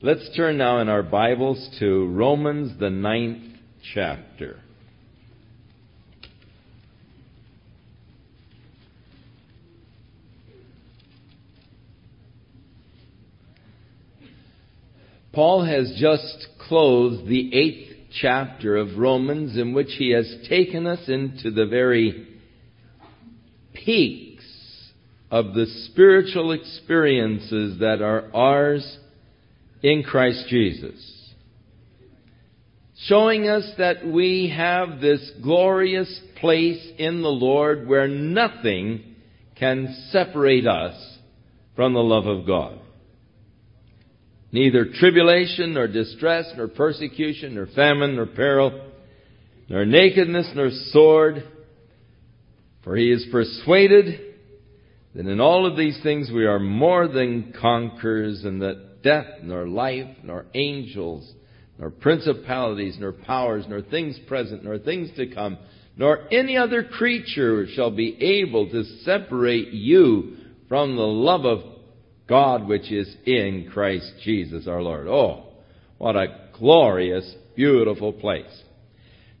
Let's turn now in our Bibles to Romans, the ninth chapter. Paul has just closed the eighth chapter of Romans in which he has taken us into the very peaks of the spiritual experiences that are ours in Christ Jesus. Showing us that we have this glorious place in the Lord where nothing can separate us from the love of God. Neither tribulation, nor distress, nor persecution, nor famine, nor peril, nor nakedness, nor sword. For he is persuaded that in all of these things we are more than conquerors and that death, nor life, nor angels, nor principalities, nor powers, nor things present, nor things to come, nor any other creature shall be able to separate you from the love of God which is in Christ Jesus our Lord. Oh, what a glorious, beautiful place.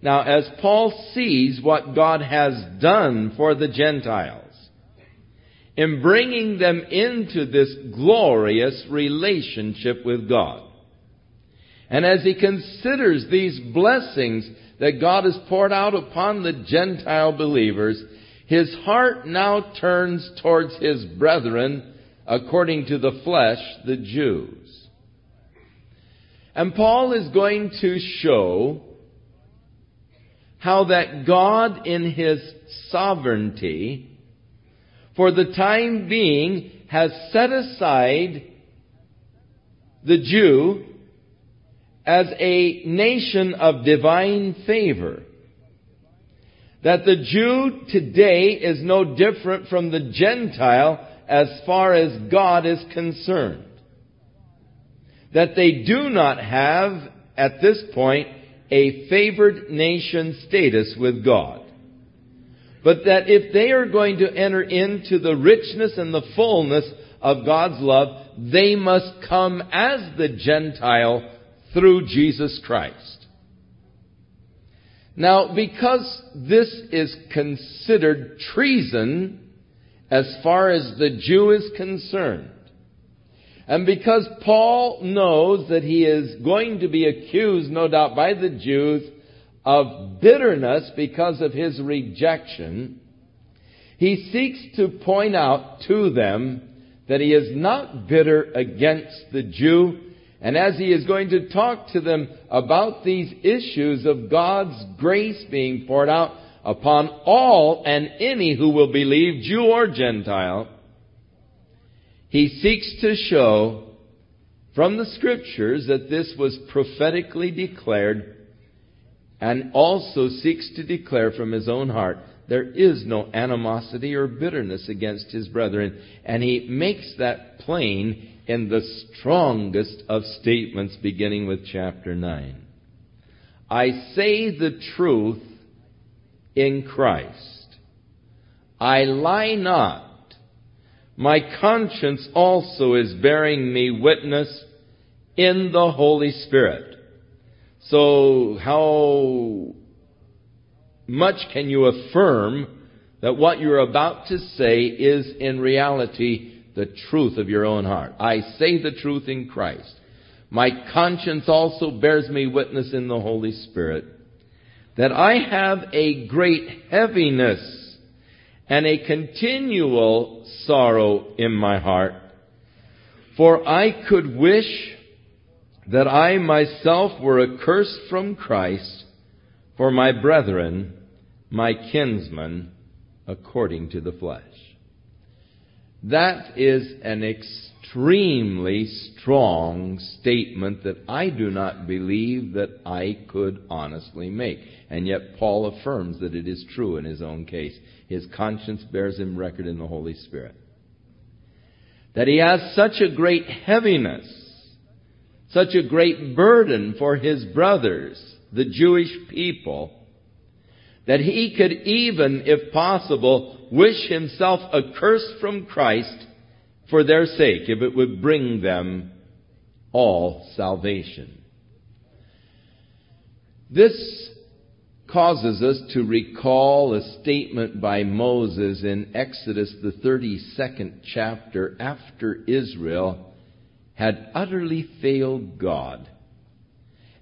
Now, as Paul sees what God has done for the Gentiles, in bringing them into this glorious relationship with God. And as he considers these blessings that God has poured out upon the Gentile believers, his heart now turns towards his brethren according to the flesh, the Jews. And Paul is going to show how that God in his sovereignty for the time being, has set aside the Jew as a nation of divine favor. That the Jew today is no different from the Gentile as far as God is concerned. That they do not have, at this point, a favored nation status with God but that if they are going to enter into the richness and the fullness of God's love, they must come as the Gentile through Jesus Christ. Now, because this is considered treason as far as the Jew is concerned, and because Paul knows that he is going to be accused, no doubt, by the Jews of bitterness because of his rejection, he seeks to point out to them that he is not bitter against the Jew, and as he is going to talk to them about these issues of God's grace being poured out upon all and any who will believe, Jew or Gentile, he seeks to show from the scriptures that this was prophetically declared and also seeks to declare from his own heart there is no animosity or bitterness against his brethren. And he makes that plain in the strongest of statements beginning with chapter 9. I say the truth in Christ. I lie not. My conscience also is bearing me witness in the Holy Spirit. So how much can you affirm that what you're about to say is in reality the truth of your own heart? I say the truth in Christ. My conscience also bears me witness in the Holy Spirit that I have a great heaviness and a continual sorrow in my heart. For I could wish that I myself were accursed from Christ for my brethren, my kinsmen, according to the flesh. That is an extremely strong statement that I do not believe that I could honestly make. And yet Paul affirms that it is true in his own case. His conscience bears him record in the Holy Spirit. That he has such a great heaviness such a great burden for his brothers, the Jewish people, that he could even, if possible, wish himself accursed from Christ for their sake, if it would bring them all salvation. This causes us to recall a statement by Moses in Exodus, the 32nd chapter, after Israel had utterly failed God.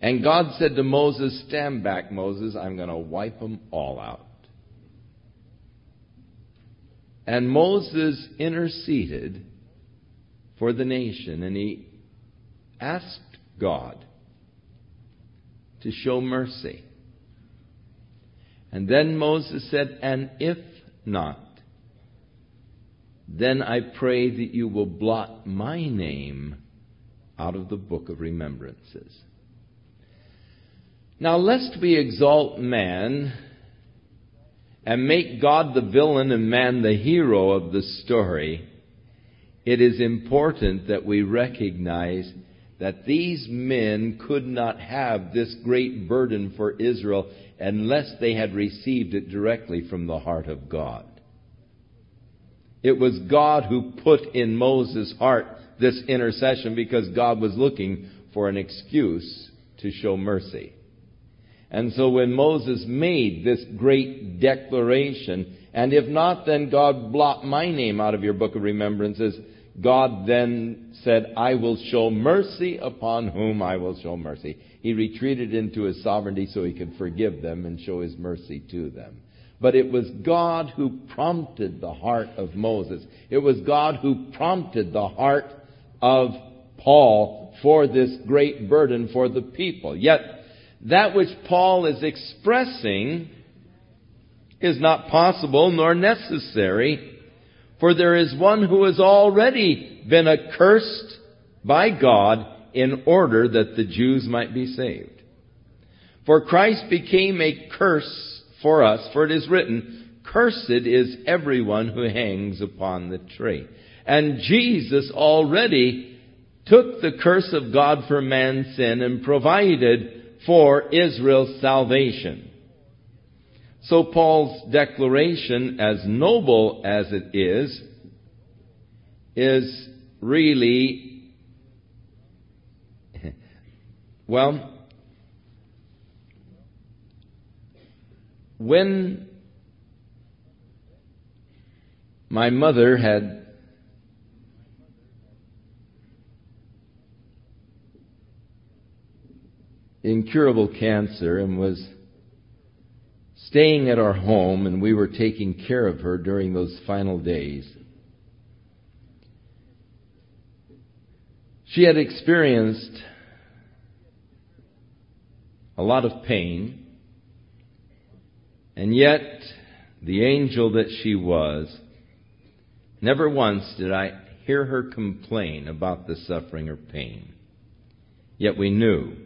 And God said to Moses, Stand back, Moses, I'm going to wipe them all out. And Moses interceded for the nation, and he asked God to show mercy. And then Moses said, And if not, then I pray that you will blot my name out of the book of remembrances. Now, lest we exalt man and make God the villain and man the hero of the story, it is important that we recognize that these men could not have this great burden for Israel unless they had received it directly from the heart of God. It was God who put in Moses' heart this intercession because God was looking for an excuse to show mercy. And so when Moses made this great declaration, and if not, then God blot my name out of your book of remembrances, God then said, I will show mercy upon whom I will show mercy. He retreated into his sovereignty so he could forgive them and show his mercy to them. But it was God who prompted the heart of Moses. It was God who prompted the heart of Paul for this great burden for the people. Yet, that which Paul is expressing is not possible nor necessary, for there is one who has already been accursed by God in order that the Jews might be saved. For Christ became a curse for us, for it is written, Cursed is everyone who hangs upon the tree. And Jesus already took the curse of God for man's sin and provided for Israel's salvation. So Paul's declaration, as noble as it is, is really, well, when my mother had incurable cancer and was staying at our home, and we were taking care of her during those final days. She had experienced a lot of pain, and yet the angel that she was, never once did I hear her complain about the suffering or pain. Yet we knew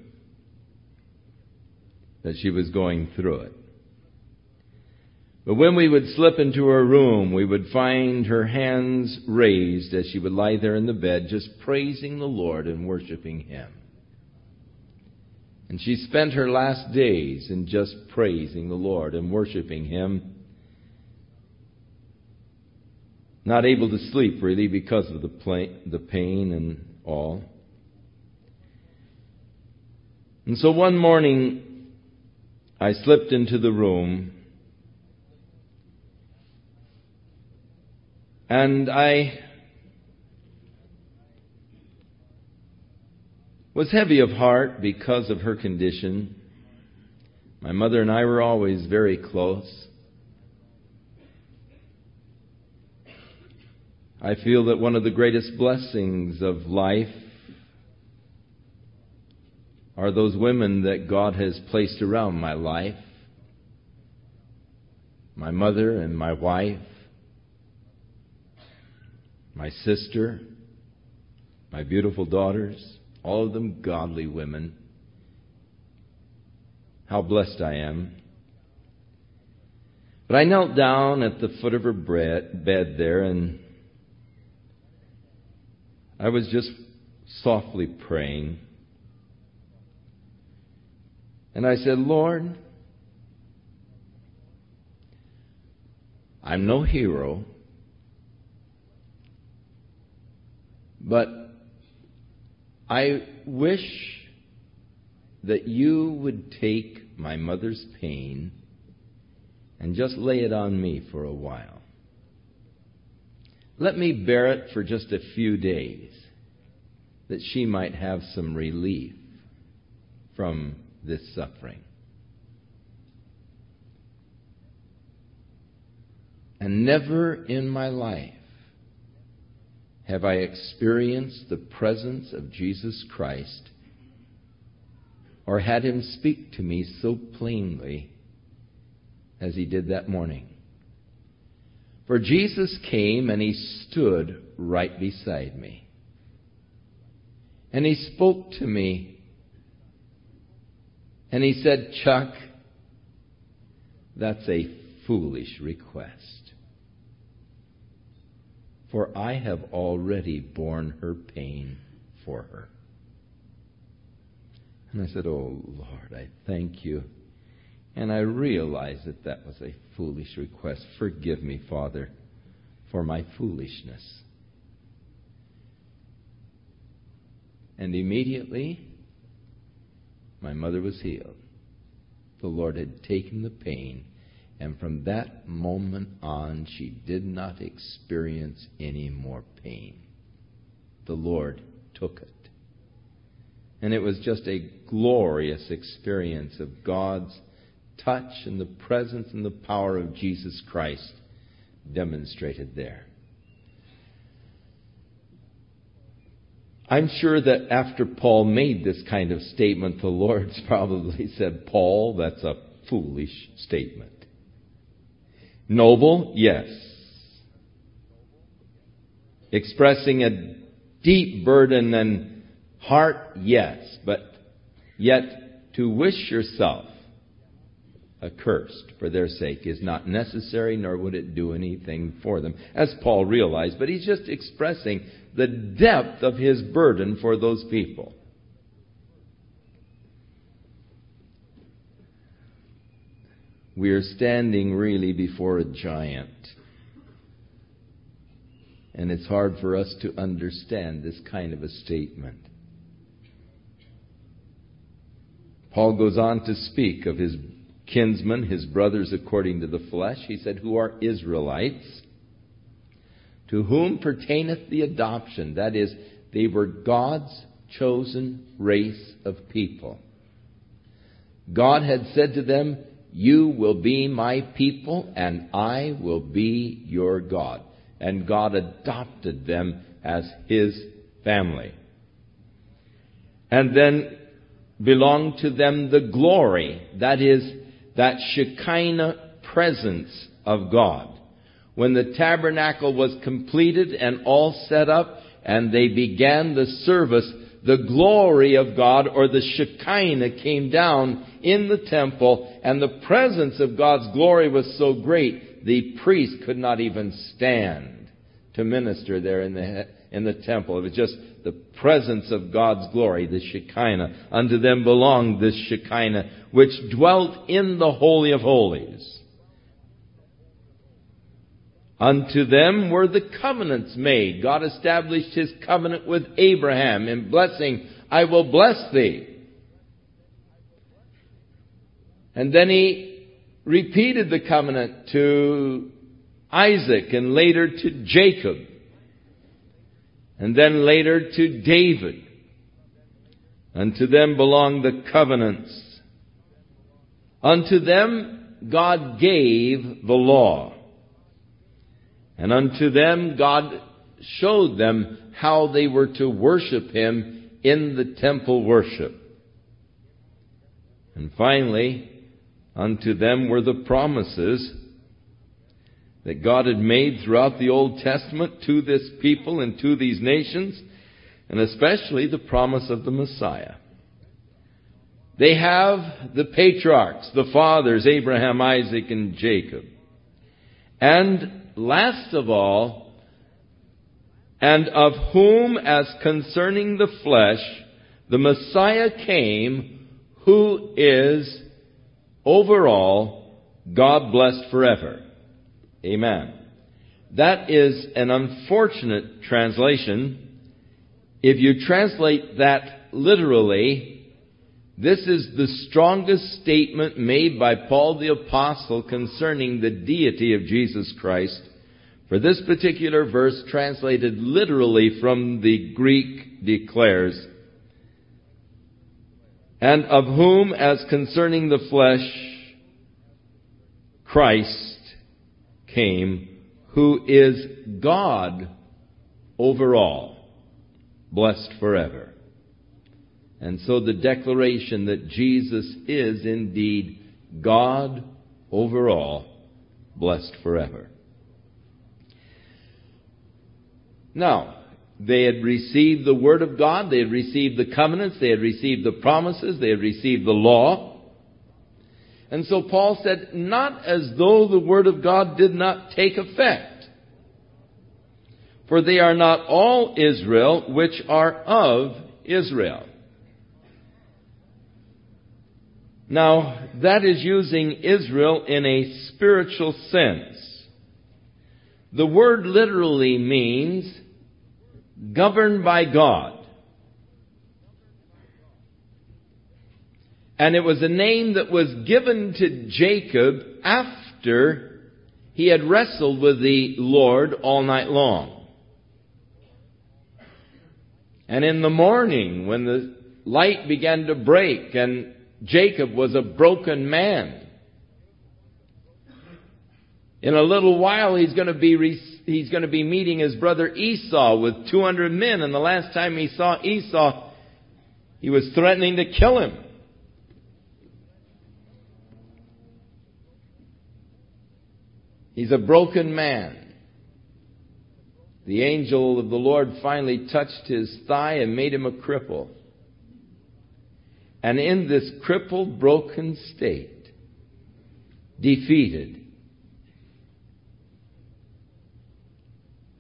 that she was going through it. But when we would slip into her room, we would find her hands raised as she would lie there in the bed, just praising the Lord and worshiping Him. And she spent her last days in just praising the Lord and worshiping Him. Not able to sleep really because of the, the pain and all. And so one morning, I slipped into the room and I was heavy of heart because of her condition. My mother and I were always very close. I feel that one of the greatest blessings of life are those women that God has placed around my life my mother and my wife, my sister, my beautiful daughters, all of them godly women. How blessed I am. But I knelt down at the foot of her bed there and I was just softly praying. And I said, Lord, I'm no hero, but I wish that you would take my mother's pain and just lay it on me for a while. Let me bear it for just a few days, that she might have some relief from this suffering. And never in my life have I experienced the presence of Jesus Christ or had him speak to me so plainly as he did that morning. For Jesus came and he stood right beside me. And he spoke to me. And he said, Chuck, that's a foolish request. For I have already borne her pain for her. And I said, Oh Lord, I thank you and I realized that that was a foolish request. Forgive me, Father, for my foolishness. And immediately, my mother was healed. The Lord had taken the pain, and from that moment on, she did not experience any more pain. The Lord took it. And it was just a glorious experience of God's touch and the presence and the power of Jesus Christ demonstrated there. I'm sure that after Paul made this kind of statement, the Lord's probably said, Paul, that's a foolish statement. Noble, yes. Expressing a deep burden and heart, yes. But yet to wish yourself accursed for their sake is not necessary, nor would it do anything for them, as Paul realized. But he's just expressing the depth of his burden for those people. We are standing really before a giant. And it's hard for us to understand this kind of a statement. Paul goes on to speak of his kinsmen, his brothers according to the flesh. He said, Who are Israelites, to whom pertaineth the adoption. That is, they were God's chosen race of people. God had said to them, You will be my people, and I will be your God. And God adopted them as his family. And then belonged to them the glory, that is, that Shekinah presence of God. When the tabernacle was completed and all set up and they began the service, the glory of God or the Shekinah came down in the temple and the presence of God's glory was so great the priest could not even stand to minister there in the, in the temple. It was just the presence of God's glory, the Shekinah. Unto them belonged this Shekinah, which dwelt in the Holy of Holies. Unto them were the covenants made. God established his covenant with Abraham in blessing, I will bless thee. And then he repeated the covenant to Isaac and later to Jacob and then later to David. Unto them belong the covenants. Unto them God gave the law. And unto them God showed them how they were to worship Him in the temple worship. And finally, unto them were the promises that God had made throughout the Old Testament to this people and to these nations, and especially the promise of the Messiah. They have the patriarchs, the fathers, Abraham, Isaac, and Jacob. And last of all, and of whom, as concerning the flesh, the Messiah came, who is over all God blessed forever. Amen. That is an unfortunate translation if you translate that literally, this is the strongest statement made by Paul the Apostle concerning the deity of Jesus Christ. For this particular verse, translated literally from the Greek, declares, and of whom, as concerning the flesh, Christ came, who is God over all, blessed forever. And so the declaration that Jesus is indeed God over all, blessed forever. Now, they had received the Word of God, they had received the covenants, they had received the promises, they had received the law. And so Paul said, not as though the Word of God did not take effect. For they are not all Israel which are of Israel. Now, that is using Israel in a spiritual sense. The word literally means governed by God. And it was a name that was given to Jacob after he had wrestled with the Lord all night long. And in the morning, when the light began to break and Jacob was a broken man, in a little while he's going to be he's going to be meeting his brother Esau with 200 men. And the last time he saw Esau, he was threatening to kill him. He's a broken man. The angel of the Lord finally touched his thigh and made him a cripple. And in this crippled, broken state, defeated,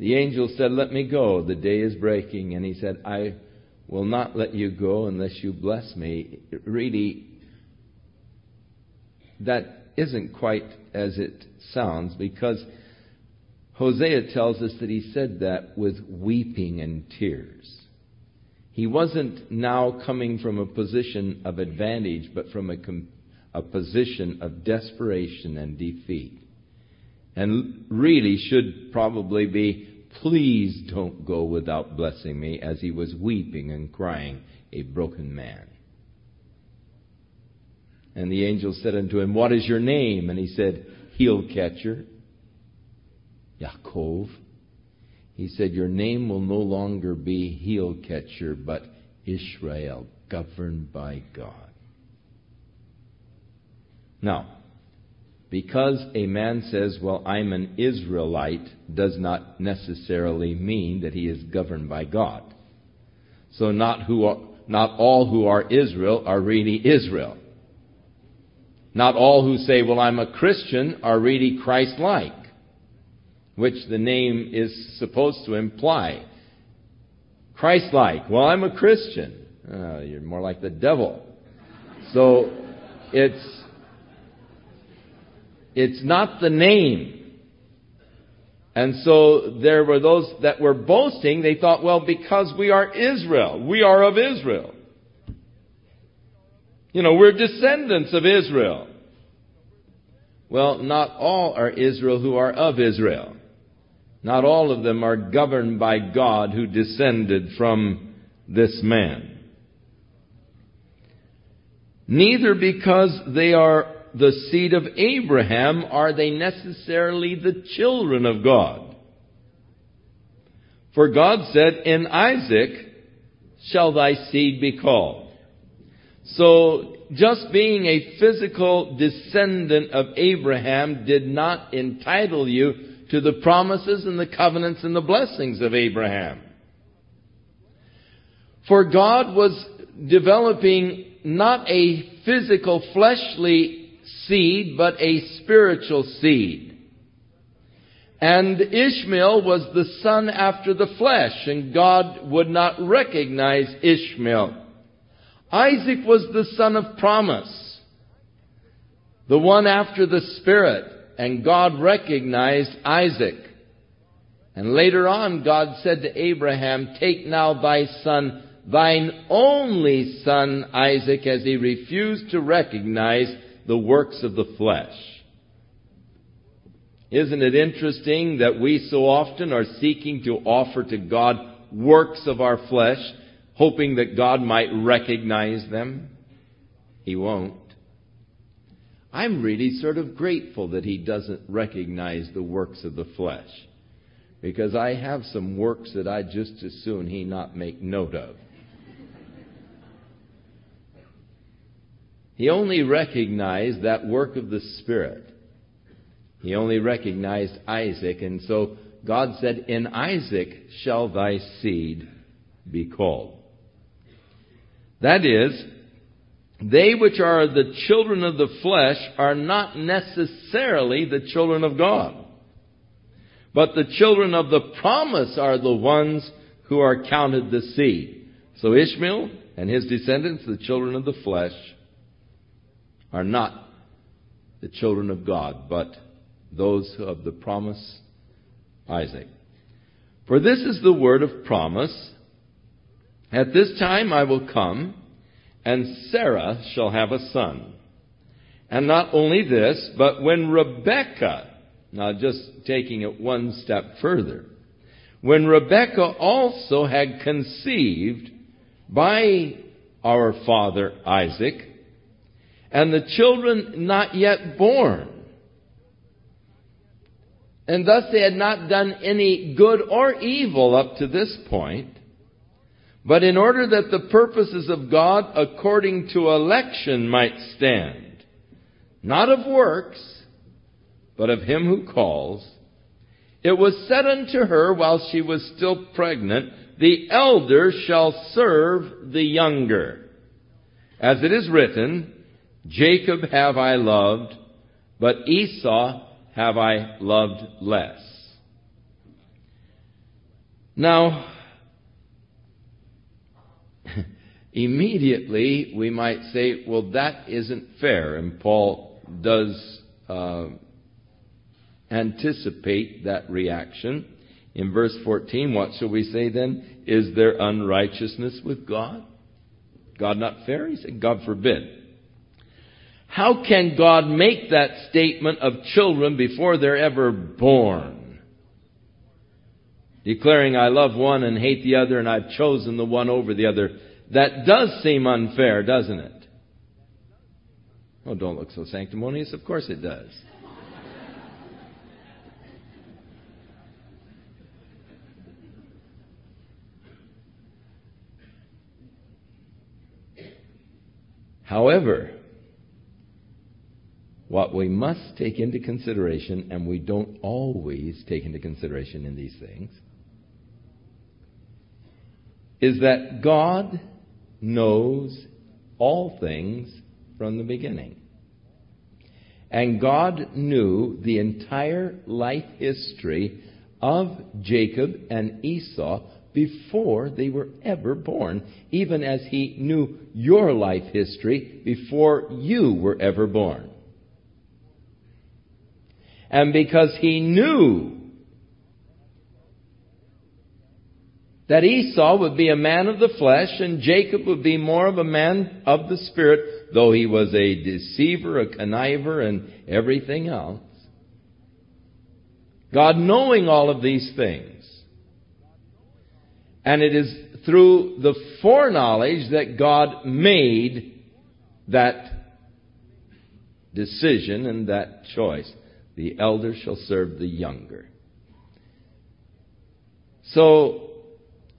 The angel said, Let me go. The day is breaking. And he said, I will not let you go unless you bless me. Really, that isn't quite as it sounds because Hosea tells us that he said that with weeping and tears. He wasn't now coming from a position of advantage, but from a, a position of desperation and defeat. And really should probably be Please don't go without blessing me, as he was weeping and crying, a broken man. And the angel said unto him, What is your name? And he said, Heel catcher, Yaakov. He said, Your name will no longer be heel catcher, but Israel, governed by God. Now, because a man says, well, I'm an Israelite, does not necessarily mean that he is governed by God. So not who are, not all who are Israel are really Israel. Not all who say, well, I'm a Christian are really Christ-like, which the name is supposed to imply. Christ-like. Well, I'm a Christian. Uh, you're more like the devil. So it's it's not the name. And so there were those that were boasting. They thought, well, because we are Israel, we are of Israel. You know, we're descendants of Israel. Well, not all are Israel who are of Israel. Not all of them are governed by God who descended from this man. Neither because they are the seed of Abraham, are they necessarily the children of God? For God said, In Isaac shall thy seed be called. So, just being a physical descendant of Abraham did not entitle you to the promises and the covenants and the blessings of Abraham. For God was developing not a physical fleshly seed, but a spiritual seed. And Ishmael was the son after the flesh, and God would not recognize Ishmael. Isaac was the son of promise, the one after the Spirit, and God recognized Isaac. And later on, God said to Abraham, Take now thy son, thine only son Isaac, as he refused to recognize the works of the flesh. Isn't it interesting that we so often are seeking to offer to God works of our flesh, hoping that God might recognize them? He won't. I'm really sort of grateful that He doesn't recognize the works of the flesh. Because I have some works that I'd just as soon He not make note of. He only recognized that work of the Spirit. He only recognized Isaac, and so God said, In Isaac shall thy seed be called. That is, they which are the children of the flesh are not necessarily the children of God. But the children of the promise are the ones who are counted the seed. So Ishmael and his descendants, the children of the flesh, are not the children of God, but those of the promise, Isaac. For this is the word of promise. At this time I will come, and Sarah shall have a son. And not only this, but when Rebekah, now just taking it one step further, when Rebekah also had conceived by our father Isaac, and the children not yet born. And thus they had not done any good or evil up to this point. But in order that the purposes of God according to election might stand, not of works, but of him who calls, it was said unto her while she was still pregnant, the elder shall serve the younger. As it is written, Jacob have I loved, but Esau have I loved less. Now, immediately we might say, well, that isn't fair. And Paul does uh, anticipate that reaction. In verse 14, what shall we say then? Is there unrighteousness with God? God not fair? He said, God forbid. How can God make that statement of children before they're ever born? Declaring, I love one and hate the other, and I've chosen the one over the other. That does seem unfair, doesn't it? Oh, don't look so sanctimonious. Of course it does. However, what we must take into consideration, and we don't always take into consideration in these things, is that God knows all things from the beginning. And God knew the entire life history of Jacob and Esau before they were ever born, even as He knew your life history before you were ever born. And because he knew that Esau would be a man of the flesh and Jacob would be more of a man of the spirit, though he was a deceiver, a conniver, and everything else. God knowing all of these things. And it is through the foreknowledge that God made that decision and that choice. The elder shall serve the younger. So,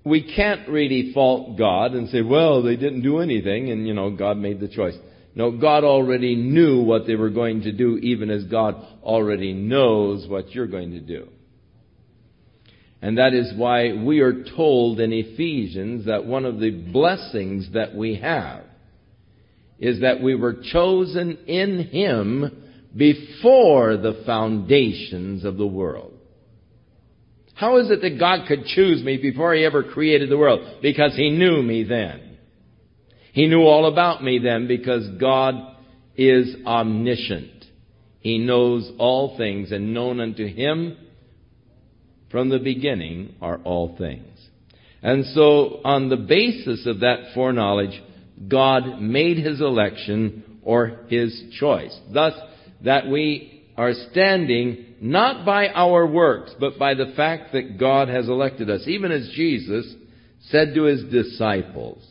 we can't really fault God and say, well, they didn't do anything and, you know, God made the choice. No, God already knew what they were going to do, even as God already knows what you're going to do. And that is why we are told in Ephesians that one of the blessings that we have is that we were chosen in Him before the foundations of the world. How is it that God could choose me before He ever created the world? Because He knew me then. He knew all about me then because God is omniscient. He knows all things and known unto Him from the beginning are all things. And so, on the basis of that foreknowledge, God made his election or his choice. Thus, that we are standing not by our works, but by the fact that God has elected us. Even as Jesus said to his disciples,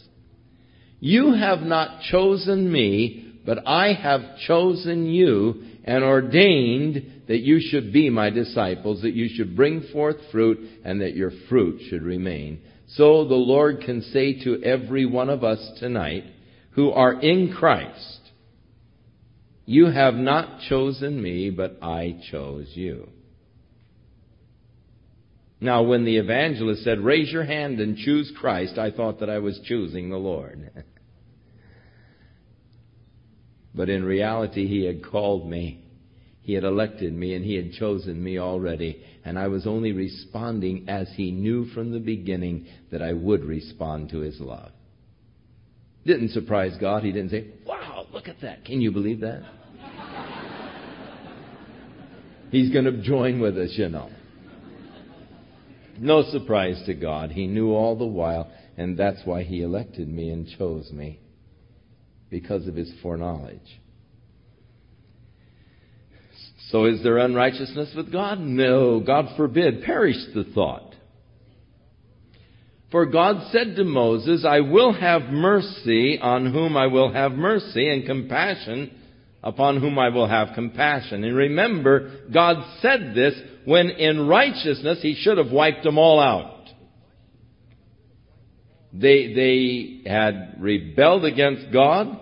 You have not chosen me, but I have chosen you and ordained that you should be my disciples, that you should bring forth fruit, and that your fruit should remain. So the Lord can say to every one of us tonight who are in Christ, You have not chosen me, but I chose you. Now, when the evangelist said, Raise your hand and choose Christ, I thought that I was choosing the Lord. but in reality, he had called me he had elected me and He had chosen me already, and I was only responding as He knew from the beginning that I would respond to His love. Didn't surprise God. He didn't say, Wow, look at that. Can you believe that? He's going to join with us, you know. No surprise to God. He knew all the while, and that's why He elected me and chose me because of His foreknowledge. So is there unrighteousness with God? No, God forbid. Perish the thought. For God said to Moses, I will have mercy on whom I will have mercy, and compassion upon whom I will have compassion. And remember, God said this when in righteousness He should have wiped them all out. They, they had rebelled against God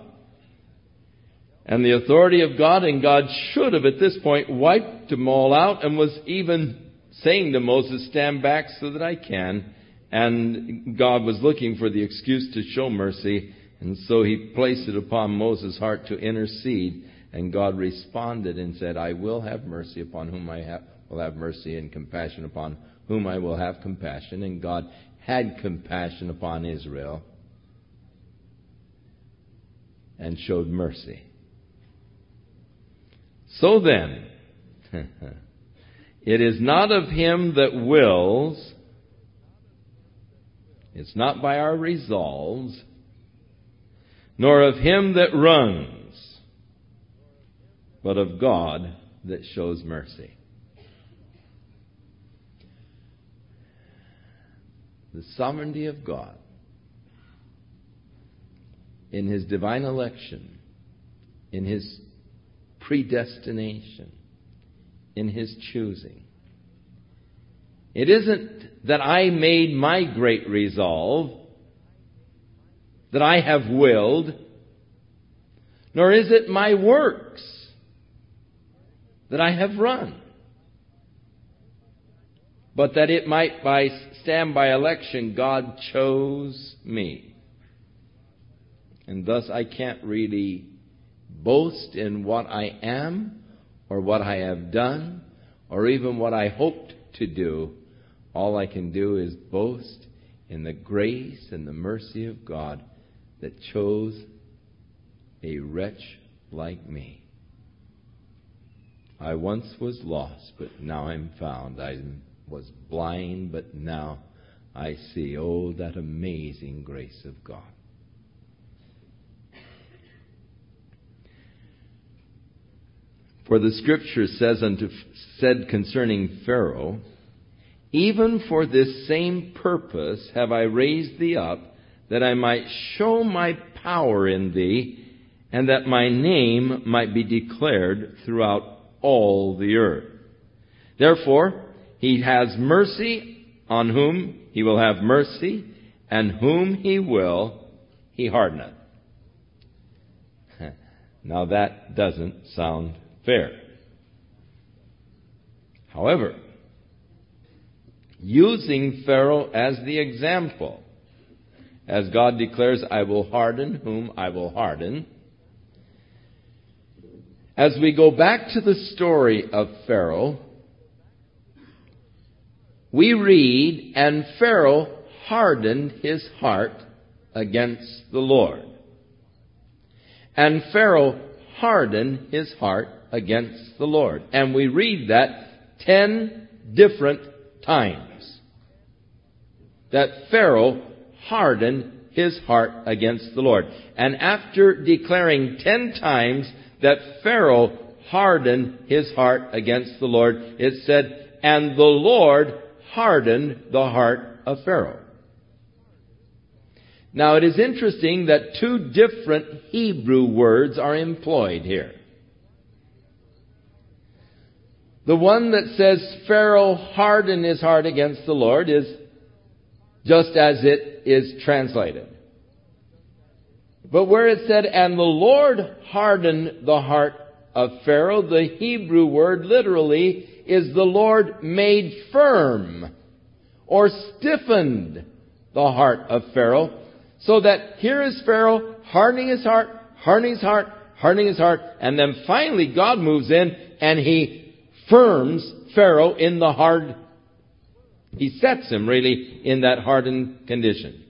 and the authority of God, and God should have at this point wiped them all out and was even saying to Moses, Stand back so that I can. And God was looking for the excuse to show mercy, and so he placed it upon Moses' heart to intercede. And God responded and said, I will have mercy upon whom I have, will have mercy, and compassion upon whom I will have compassion. And God had compassion upon Israel and showed mercy. So then, it is not of him that wills, it's not by our resolves, nor of him that runs, but of God that shows mercy. The sovereignty of God in his divine election, in his predestination, in His choosing. It isn't that I made my great resolve, that I have willed, nor is it my works that I have run, but that it might by stand by election, God chose me. And thus I can't really boast in what I am or what I have done or even what I hoped to do. All I can do is boast in the grace and the mercy of God that chose a wretch like me. I once was lost, but now I'm found. I was blind, but now I see. Oh, that amazing grace of God. For the scripture says unto, said concerning Pharaoh, Even for this same purpose have I raised thee up, that I might show my power in thee, and that my name might be declared throughout all the earth. Therefore, he has mercy on whom he will have mercy, and whom he will, he hardeneth. Now that doesn't sound fair. However, using Pharaoh as the example, as God declares, I will harden whom I will harden. As we go back to the story of Pharaoh, we read, and Pharaoh hardened his heart against the Lord. And Pharaoh hardened his heart against the Lord. And we read that ten different times that Pharaoh hardened his heart against the Lord. And after declaring ten times that Pharaoh hardened his heart against the Lord, it said, and the Lord hardened the heart of Pharaoh. Now it is interesting that two different Hebrew words are employed here. The one that says Pharaoh hardened his heart against the Lord is just as it is translated. But where it said, and the Lord hardened the heart of Pharaoh, the Hebrew word literally is the Lord made firm or stiffened the heart of Pharaoh so that here is Pharaoh hardening his heart, hardening his heart, hardening his heart, and then finally God moves in and he firms Pharaoh in the hard, he sets him really in that hardened condition.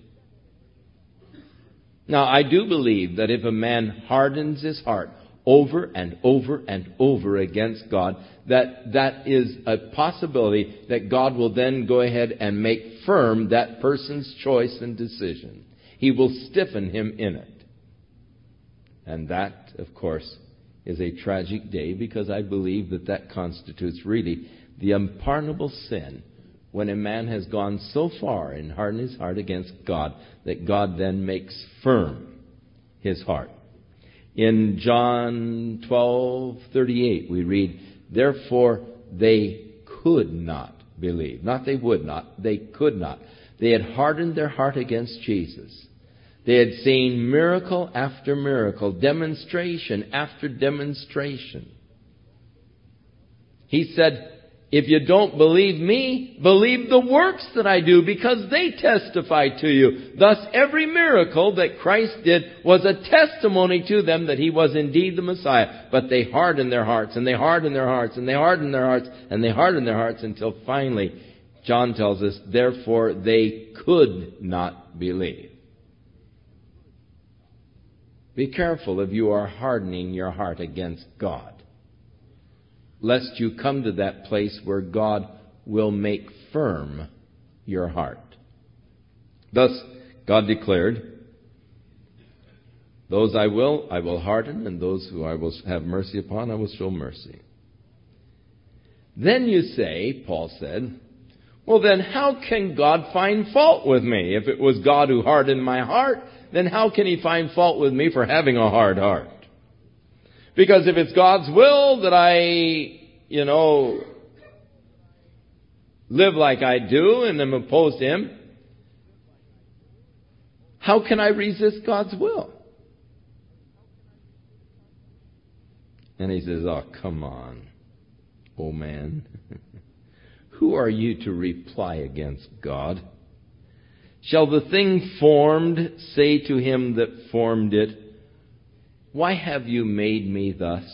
Now I do believe that if a man hardens his heart over and over and over against God, that that is a possibility that God will then go ahead and make firm that person's choice and decision. He will stiffen him in it. And that, of course, is a tragic day because I believe that that constitutes really the unpardonable sin when a man has gone so far in hardening his heart against God that God then makes firm his heart. In John 12:38 we read, "Therefore they could not believe. Not they would not, they could not. They had hardened their heart against Jesus. They had seen miracle after miracle, demonstration after demonstration. He said, if you don't believe me, believe the works that I do because they testify to you. Thus every miracle that Christ did was a testimony to them that he was indeed the Messiah. But they hardened their hearts and they hardened their hearts and they hardened their hearts and they hardened their hearts until finally John tells us, therefore they could not believe. Be careful if you are hardening your heart against God, lest you come to that place where God will make firm your heart. Thus, God declared, Those I will, I will harden, and those who I will have mercy upon, I will show mercy. Then you say, Paul said, well then how can God find fault with me? If it was God who hardened my heart, then how can he find fault with me for having a hard heart? Because if it's God's will that I, you know, live like I do and am opposed to Him, how can I resist God's will? And he says, Oh, come on, oh man. Who are you to reply against God? Shall the thing formed say to him that formed it, Why have you made me thus?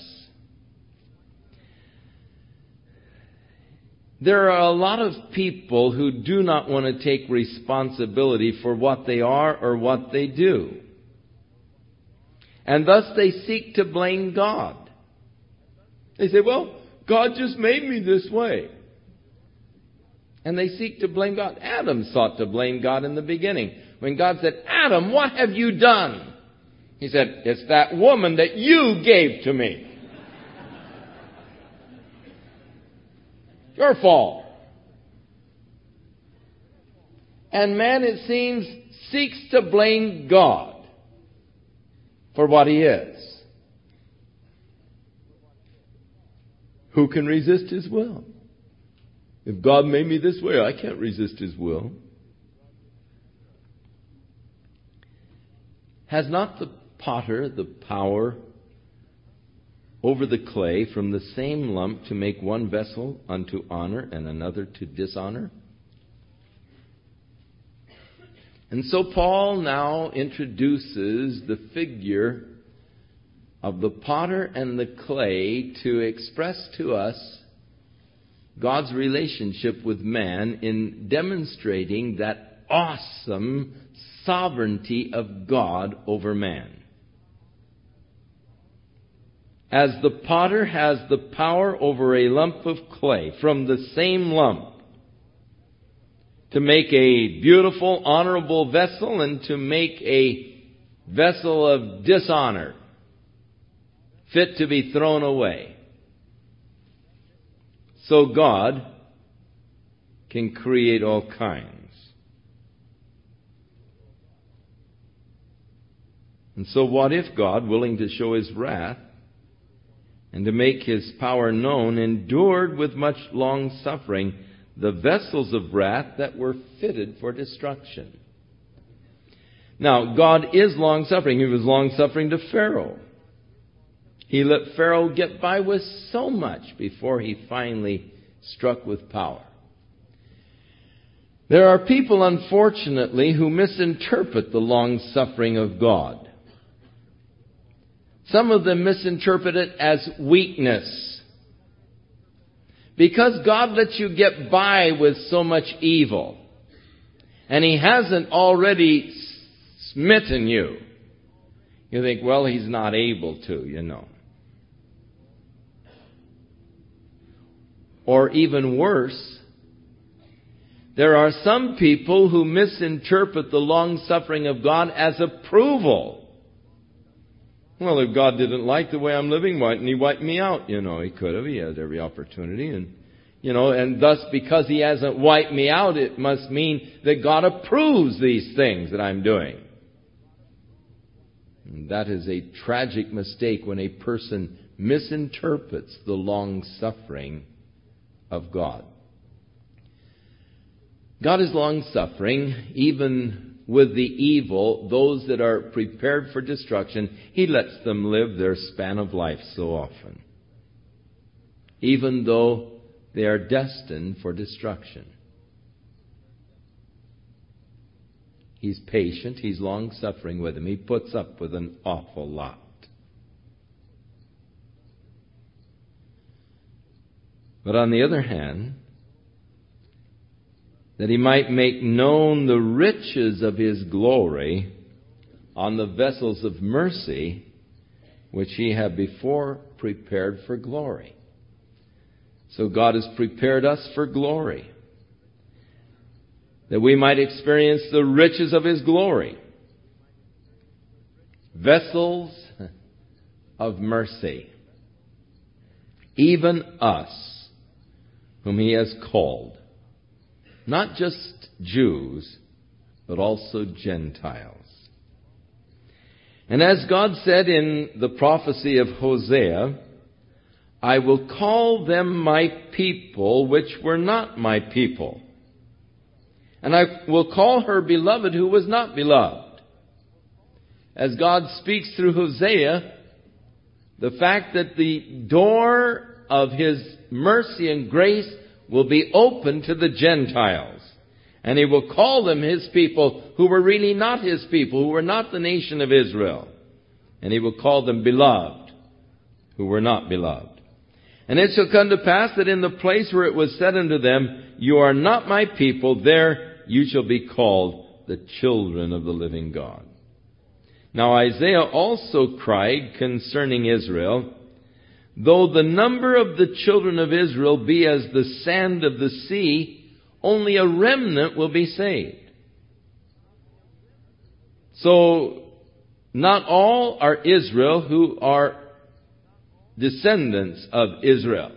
There are a lot of people who do not want to take responsibility for what they are or what they do. And thus they seek to blame God. They say, well, God just made me this way and they seek to blame God. Adam sought to blame God in the beginning. When God said, Adam, what have you done? He said, It's that woman that you gave to me. Your fault. And man, it seems, seeks to blame God for what he is. Who can resist his will? If God made me this way, I can't resist His will. Has not the potter the power over the clay from the same lump to make one vessel unto honor and another to dishonor? And so Paul now introduces the figure of the potter and the clay to express to us God's relationship with man in demonstrating that awesome sovereignty of God over man. As the potter has the power over a lump of clay from the same lump, to make a beautiful, honorable vessel and to make a vessel of dishonor, fit to be thrown away. So God can create all kinds. And so what if God, willing to show his wrath and to make his power known, endured with much long suffering the vessels of wrath that were fitted for destruction? Now, God is long suffering. He was long suffering to Pharaoh. He let Pharaoh get by with so much before he finally struck with power. There are people, unfortunately, who misinterpret the long suffering of God. Some of them misinterpret it as weakness. Because God lets you get by with so much evil, and He hasn't already smitten you, you think, well, He's not able to, you know. Or even worse, there are some people who misinterpret the long suffering of God as approval. Well, if God didn't like the way I'm living, why didn't He wipe me out? You know, He could have. He has every opportunity. And, you know, and thus because He hasn't wiped me out, it must mean that God approves these things that I'm doing. And that is a tragic mistake when a person misinterprets the long suffering of God. God is long suffering, even with the evil, those that are prepared for destruction, He lets them live their span of life so often. Even though they are destined for destruction. He's patient, He's long suffering with them. He puts up with an awful lot. But on the other hand, that he might make known the riches of his glory on the vessels of mercy which he had before prepared for glory. So God has prepared us for glory, that we might experience the riches of his glory. Vessels of mercy. Even us, whom he has called not just Jews, but also Gentiles. And as God said in the prophecy of Hosea, I will call them my people, which were not my people. And I will call her beloved who was not beloved. As God speaks through Hosea, the fact that the door of His mercy and grace will be open to the Gentiles. And he will call them his people who were really not his people, who were not the nation of Israel. And he will call them beloved, who were not beloved. And it shall come to pass that in the place where it was said unto them, You are not my people, there you shall be called the children of the living God. Now Isaiah also cried concerning Israel, Though the number of the children of Israel be as the sand of the sea, only a remnant will be saved. So, not all are Israel who are descendants of Israel.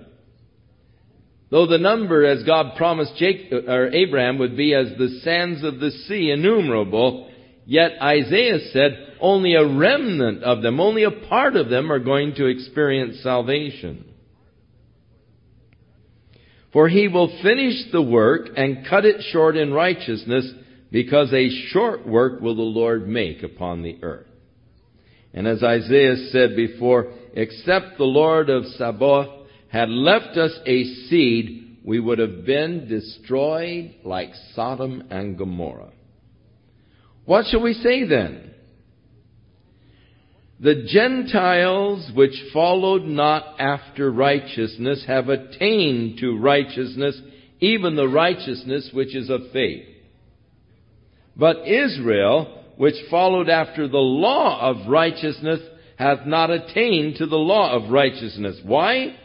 Though the number, as God promised Jacob, uh, or Abraham, would be as the sands of the sea, innumerable, yet Isaiah said, only a remnant of them, only a part of them are going to experience salvation. For he will finish the work and cut it short in righteousness, because a short work will the Lord make upon the earth. And as Isaiah said before, except the Lord of Sabaoth had left us a seed, we would have been destroyed like Sodom and Gomorrah. What shall we say then? The Gentiles which followed not after righteousness have attained to righteousness, even the righteousness which is of faith. But Israel, which followed after the law of righteousness, hath not attained to the law of righteousness. Why?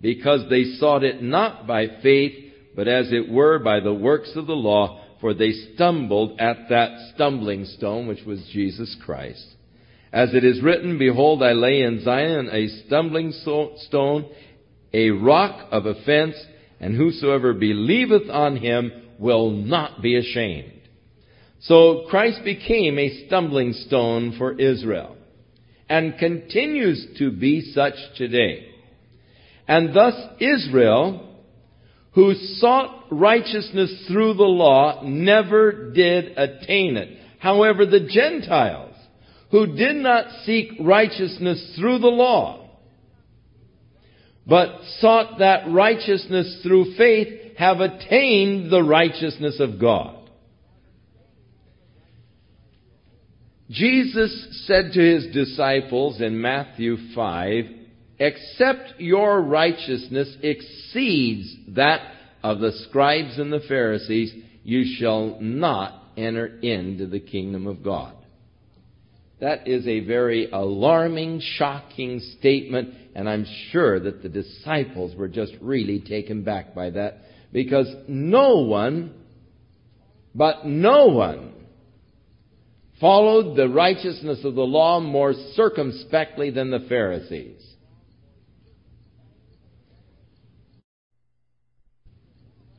Because they sought it not by faith, but as it were by the works of the law, for they stumbled at that stumbling stone, which was Jesus Christ. As it is written, Behold, I lay in Zion a stumbling stone, a rock of offense, and whosoever believeth on him will not be ashamed. So Christ became a stumbling stone for Israel and continues to be such today. And thus Israel, who sought righteousness through the law, never did attain it. However, the Gentiles, who did not seek righteousness through the law, but sought that righteousness through faith, have attained the righteousness of God. Jesus said to his disciples in Matthew 5, Except your righteousness exceeds that of the scribes and the Pharisees, you shall not enter into the kingdom of God. That is a very alarming, shocking statement, and I'm sure that the disciples were just really taken back by that because no one, but no one, followed the righteousness of the law more circumspectly than the Pharisees.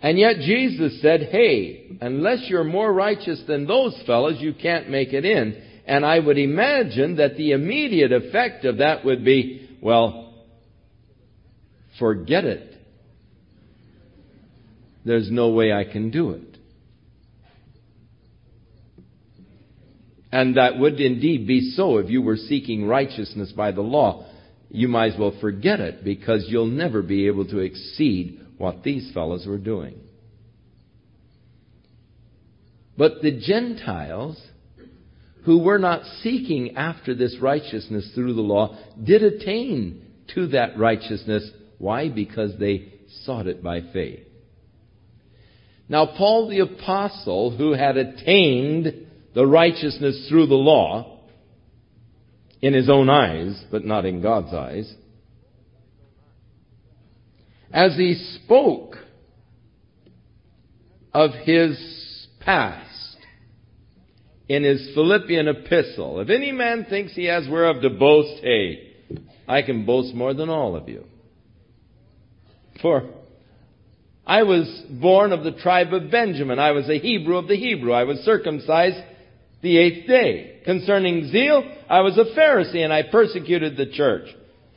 And yet Jesus said, hey, unless you're more righteous than those fellows, you can't make it in. And I would imagine that the immediate effect of that would be, well, forget it. There's no way I can do it. And that would indeed be so if you were seeking righteousness by the law. You might as well forget it because you'll never be able to exceed what these fellows were doing. But the Gentiles, who were not seeking after this righteousness through the law, did attain to that righteousness. Why? Because they sought it by faith. Now, Paul the Apostle, who had attained the righteousness through the law, in his own eyes, but not in God's eyes, as he spoke of his past in his Philippian epistle, if any man thinks he has whereof to boast, hey, I can boast more than all of you. For I was born of the tribe of Benjamin. I was a Hebrew of the Hebrew. I was circumcised the eighth day. Concerning zeal, I was a Pharisee and I persecuted the church.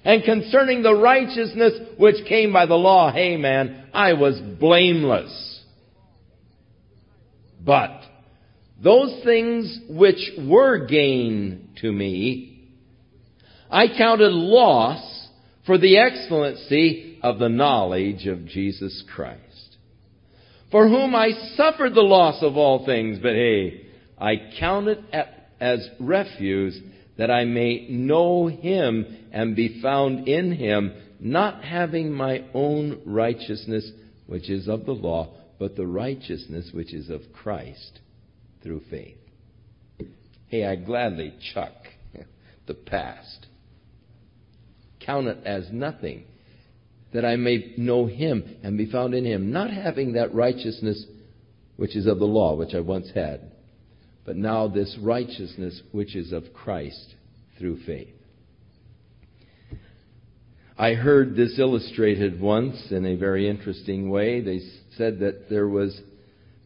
And concerning the righteousness which came by the law, hey man, I was blameless. But those things which were gain to me, I counted loss for the excellency of the knowledge of Jesus Christ. For whom I suffered the loss of all things, but hey, I count it as refuse that I may know him and be found in him, not having my own righteousness, which is of the law, but the righteousness which is of Christ through faith. Hey, I gladly chuck the past. Count it as nothing, that I may know him and be found in him, not having that righteousness which is of the law, which I once had, but now this righteousness which is of Christ through faith. I heard this illustrated once in a very interesting way. They said that there was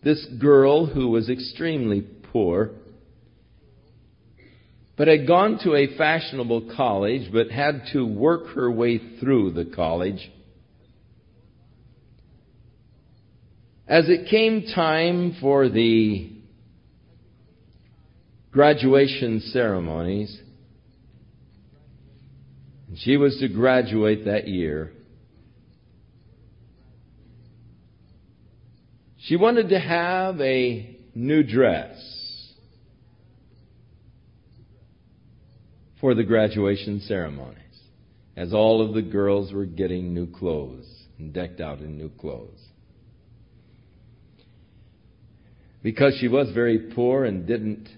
this girl who was extremely poor, but had gone to a fashionable college, but had to work her way through the college. As it came time for the graduation ceremonies. And she was to graduate that year. She wanted to have a new dress for the graduation ceremonies, as all of the girls were getting new clothes and decked out in new clothes. Because she was very poor and didn't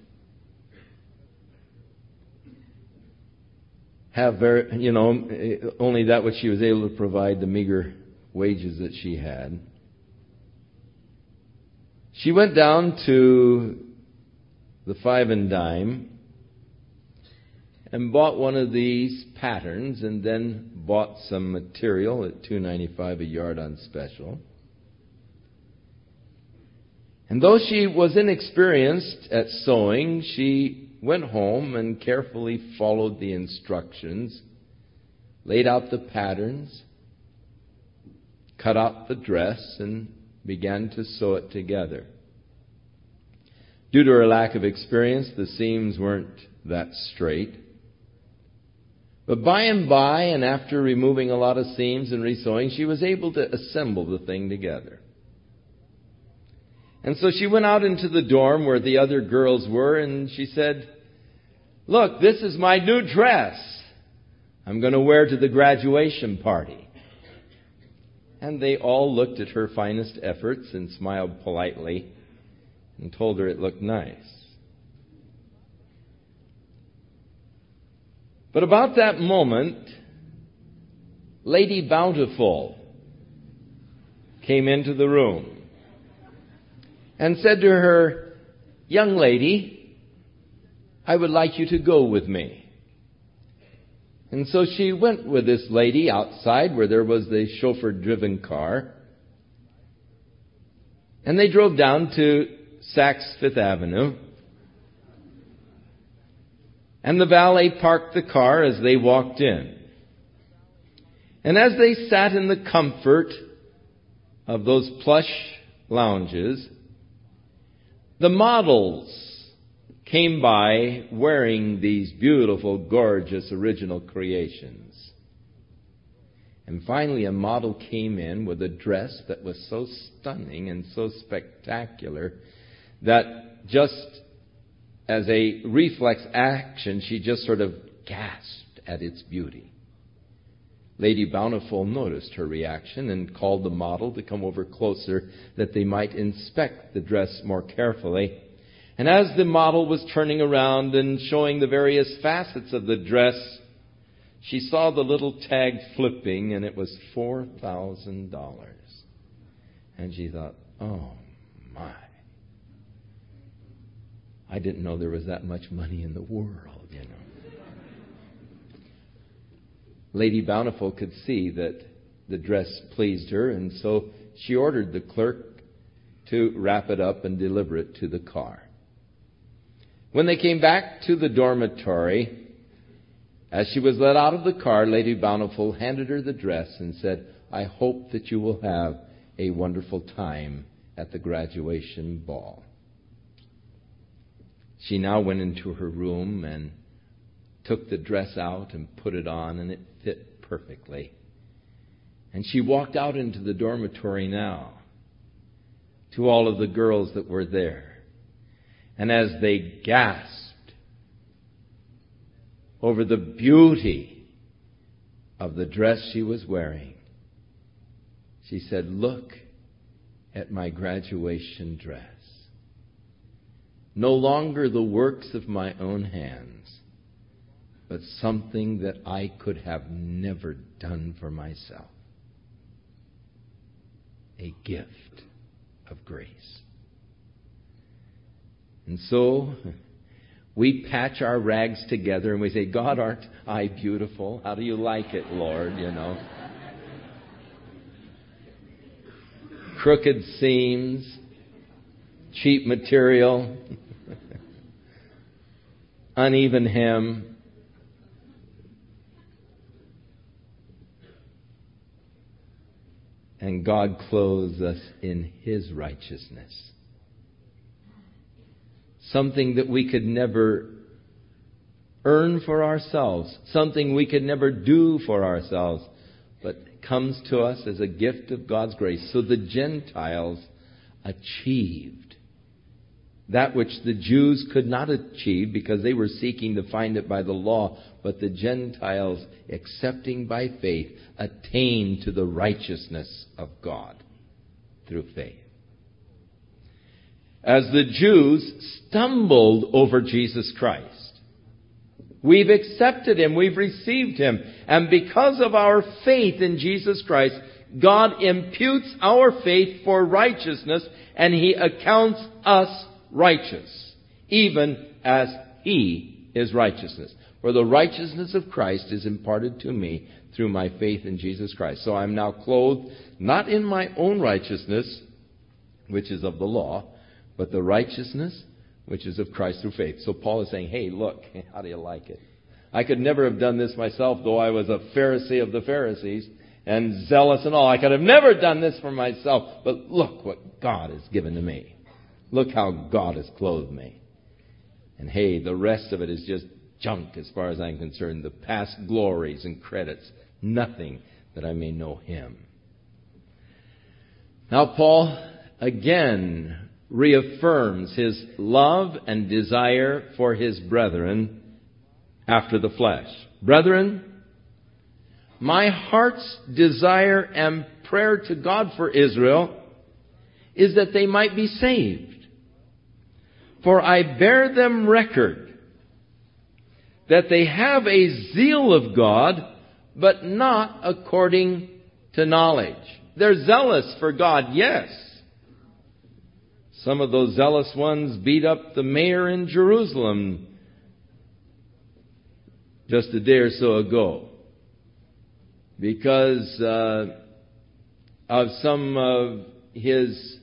have very, you know, only that which she was able to provide, the meager wages that she had. She went down to the five and dime and bought one of these patterns and then bought some material at 295 a yard on special. And though she was inexperienced at sewing, she went home and carefully followed the instructions, laid out the patterns, cut out the dress, and began to sew it together. Due to her lack of experience, the seams weren't that straight. But by and by, and after removing a lot of seams and resewing, she was able to assemble the thing together. And so she went out into the dorm where the other girls were and she said, Look, this is my new dress I'm going to wear to the graduation party. And they all looked at her finest efforts and smiled politely and told her it looked nice. But about that moment, Lady Bountiful came into the room and said to her, Young lady, I would like you to go with me. And so she went with this lady outside where there was the chauffeur driven car. And they drove down to Saks Fifth Avenue. And the valet parked the car as they walked in. And as they sat in the comfort of those plush lounges, the models came by wearing these beautiful, gorgeous original creations. And finally, a model came in with a dress that was so stunning and so spectacular that just as a reflex action, she just sort of gasped at its beauty. Lady Bountiful noticed her reaction and called the model to come over closer that they might inspect the dress more carefully. And as the model was turning around and showing the various facets of the dress, she saw the little tag flipping and it was $4,000. And she thought, oh my. I didn't know there was that much money in the world, you know. Lady Bountiful could see that the dress pleased her, and so she ordered the clerk to wrap it up and deliver it to the car. When they came back to the dormitory, as she was let out of the car, Lady Bountiful handed her the dress and said, I hope that you will have a wonderful time at the graduation ball. She now went into her room and took the dress out and put it on, and it perfectly. And she walked out into the dormitory now to all of the girls that were there. And as they gasped over the beauty of the dress she was wearing, she said, Look at my graduation dress no longer the works of my own hands, but something that I could have never done for myself. A gift of grace. And so, we patch our rags together and we say, God, aren't I beautiful? How do you like it, Lord? You know. Crooked seams, cheap material, uneven hem. And God clothes us in His righteousness. Something that we could never earn for ourselves, something we could never do for ourselves, but comes to us as a gift of God's grace. So the Gentiles achieved that which the Jews could not achieve because they were seeking to find it by the law, but the Gentiles, accepting by faith, attained to the righteousness of God through faith. As the Jews stumbled over Jesus Christ, we've accepted Him, we've received Him, and because of our faith in Jesus Christ, God imputes our faith for righteousness and He accounts us righteous, even as He is righteousness. For the righteousness of Christ is imparted to me through my faith in Jesus Christ. So I'm now clothed not in my own righteousness, which is of the law, but the righteousness which is of Christ through faith. So Paul is saying, hey, look, how do you like it? I could never have done this myself, though I was a Pharisee of the Pharisees and zealous and all. I could have never done this for myself, but look what God has given to me. Look how God has clothed me. And hey, the rest of it is just junk as far as I'm concerned. The past glories and credits, nothing that I may know Him. Now, Paul again reaffirms his love and desire for his brethren after the flesh. Brethren, my heart's desire and prayer to God for Israel is that they might be saved. For I bear them record that they have a zeal of God, but not according to knowledge. They're zealous for God, yes. Some of those zealous ones beat up the mayor in Jerusalem just a day or so ago because uh, of some of his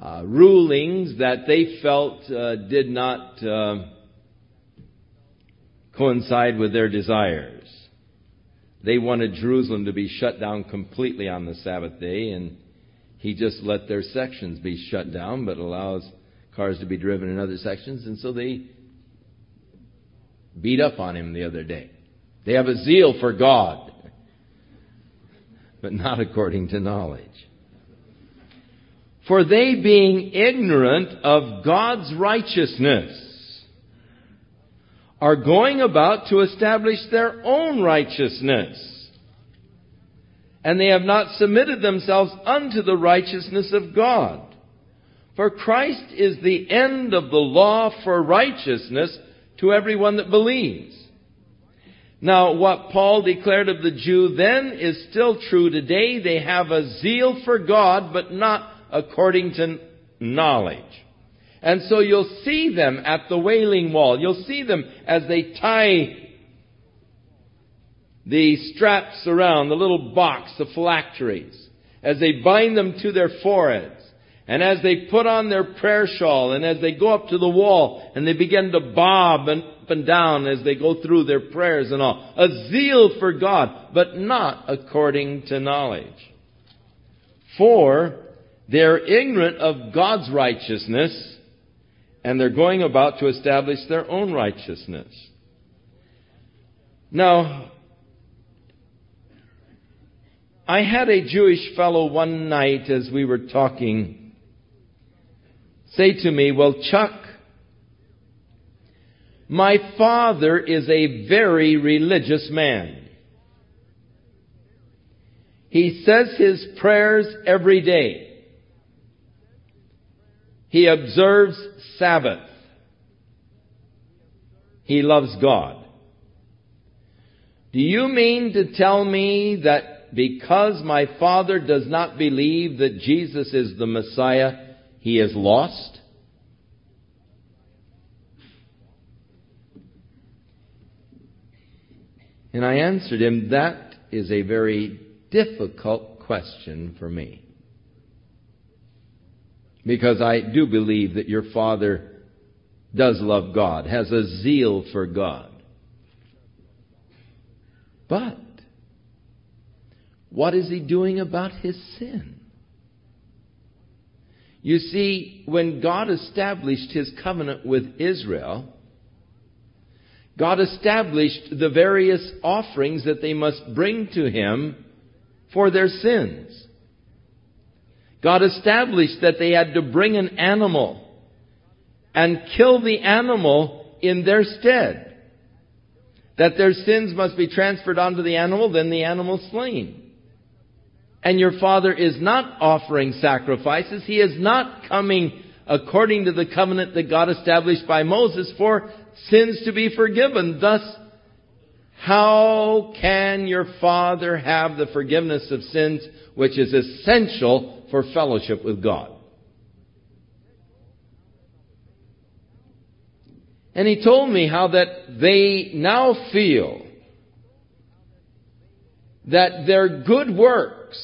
uh, rulings that they felt uh, did not uh, coincide with their desires. They wanted Jerusalem to be shut down completely on the Sabbath day, and he just let their sections be shut down, but allows cars to be driven in other sections, and so they beat up on him the other day. They have a zeal for God but not according to knowledge. For they being ignorant of God's righteousness are going about to establish their own righteousness. And they have not submitted themselves unto the righteousness of God. For Christ is the end of the law for righteousness to everyone that believes. Now, what Paul declared of the Jew then is still true today. They have a zeal for God, but not according to knowledge. And so you'll see them at the wailing wall. You'll see them as they tie the straps around the little box, the phylacteries, as they bind them to their foreheads. And as they put on their prayer shawl and as they go up to the wall and they begin to bob and up and down as they go through their prayers and all. A zeal for God, but not according to knowledge. For they're ignorant of God's righteousness and they're going about to establish their own righteousness. Now, I had a Jewish fellow one night as we were talking say to me, well, Chuck, my father is a very religious man. He says his prayers every day. He observes Sabbath. He loves God. Do you mean to tell me that because my father does not believe that Jesus is the Messiah, he is lost? And I answered him, That is a very difficult question for me. Because I do believe that your father does love God, has a zeal for God. But, what is he doing about his sin? You see, when God established his covenant with Israel, God established the various offerings that they must bring to Him for their sins. God established that they had to bring an animal and kill the animal in their stead. That their sins must be transferred onto the animal, then the animal slain. And your father is not offering sacrifices. He is not coming according to the covenant that God established by Moses for sins to be forgiven. Thus, How can your Father have the forgiveness of sins which is essential for fellowship with God? And he told me how that they now feel that their good works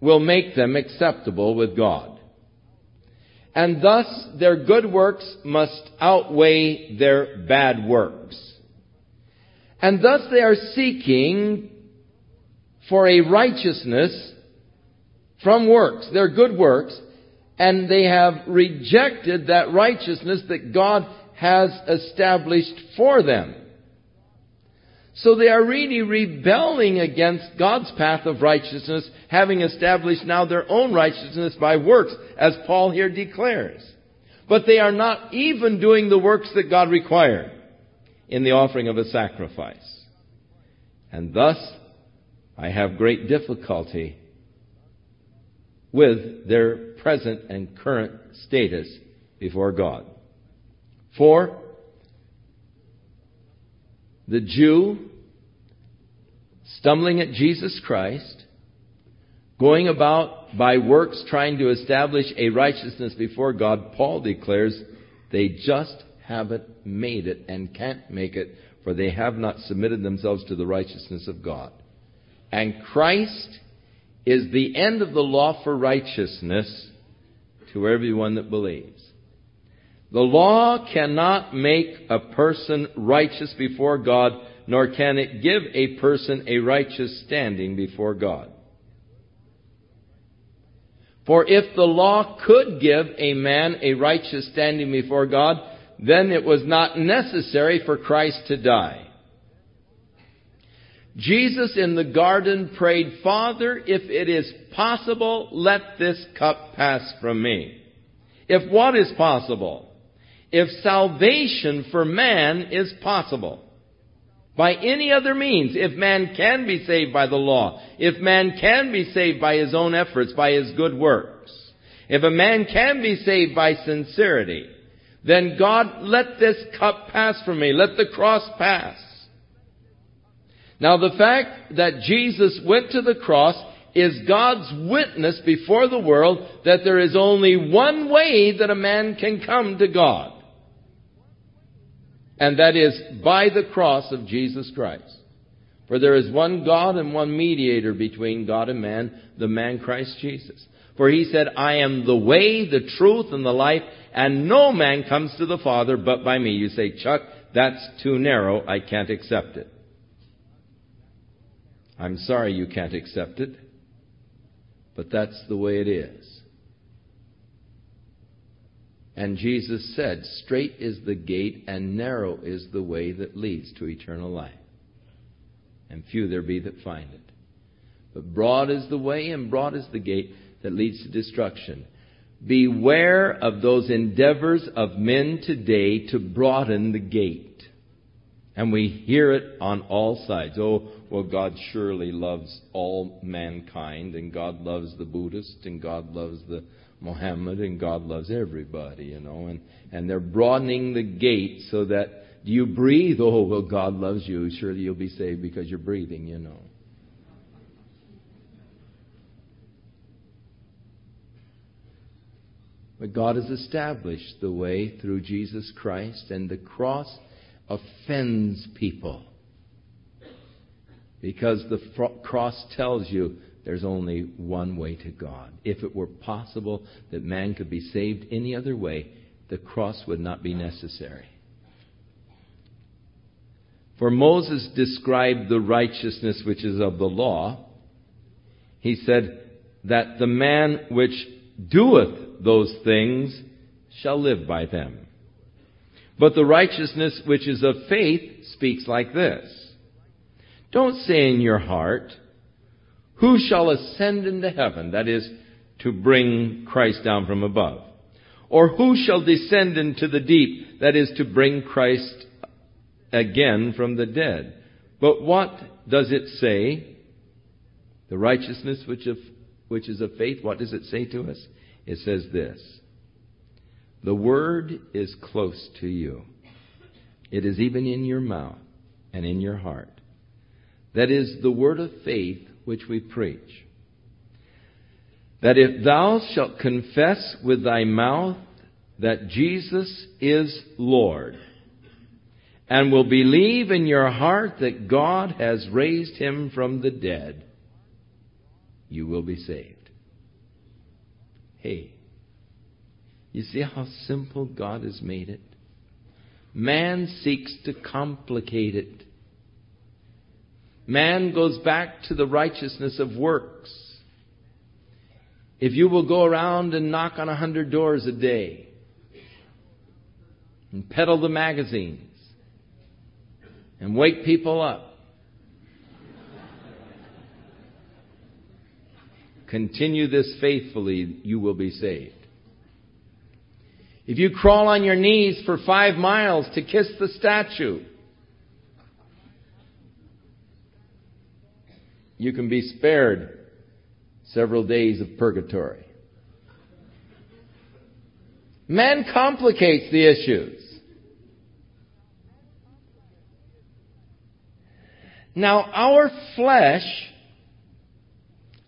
will make them acceptable with God. And thus their good works must outweigh their bad works. And thus they are seeking for a righteousness from works, their good works, and they have rejected that righteousness that God has established for them. So they are really rebelling against God's path of righteousness, having established now their own righteousness by works, as Paul here declares. But they are not even doing the works that God required in the offering of a sacrifice. And thus, I have great difficulty with their present and current status before God. For the Jew stumbling at Jesus Christ, going about by works trying to establish a righteousness before God, Paul declares they just haven't made it and can't make it, for they have not submitted themselves to the righteousness of God. And Christ is the end of the law for righteousness to everyone that believes. The law cannot make a person righteous before God, nor can it give a person a righteous standing before God. For if the law could give a man a righteous standing before God, then it was not necessary for Christ to die. Jesus in the garden prayed, Father, if it is possible, let this cup pass from me. If what is possible? if salvation for man is possible by any other means, if man can be saved by the law, if man can be saved by his own efforts, by his good works, if a man can be saved by sincerity, then God, let this cup pass from me. Let the cross pass. Now the fact that Jesus went to the cross is God's witness before the world that there is only one way that a man can come to God and that is by the cross of Jesus Christ. For there is one God and one mediator between God and man, the man Christ Jesus. For he said, I am the way, the truth, and the life, and no man comes to the Father but by me. You say, Chuck, that's too narrow. I can't accept it. I'm sorry you can't accept it, but that's the way it is. And Jesus said, Straight is the gate and narrow is the way that leads to eternal life. And few there be that find it. But broad is the way and broad is the gate that leads to destruction. Beware of those endeavors of men today to broaden the gate. And we hear it on all sides. Oh, well, God surely loves all mankind, and God loves the Buddhist, and God loves the Muhammad and God loves everybody, you know, and, and they're broadening the gate so that do you breathe? Oh, well, God loves you. Surely you'll be saved because you're breathing, you know. But God has established the way through Jesus Christ, and the cross offends people. Because the cross tells you there's only one way to God. If it were possible that man could be saved any other way, the cross would not be necessary. For Moses described the righteousness which is of the law. He said that the man which doeth those things shall live by them. But the righteousness which is of faith speaks like this. Don't say in your heart, who shall ascend into heaven? That is, to bring Christ down from above. Or who shall descend into the deep? That is, to bring Christ again from the dead. But what does it say? The righteousness which, of, which is of faith, what does it say to us? It says this The word is close to you, it is even in your mouth and in your heart. That is the word of faith which we preach. That if thou shalt confess with thy mouth that Jesus is Lord, and will believe in your heart that God has raised him from the dead, you will be saved. Hey, you see how simple God has made it? Man seeks to complicate it. Man goes back to the righteousness of works. If you will go around and knock on a hundred doors a day and peddle the magazines and wake people up, continue this faithfully, you will be saved. If you crawl on your knees for five miles to kiss the statue, you can be spared several days of purgatory. Man complicates the issues. Now, our flesh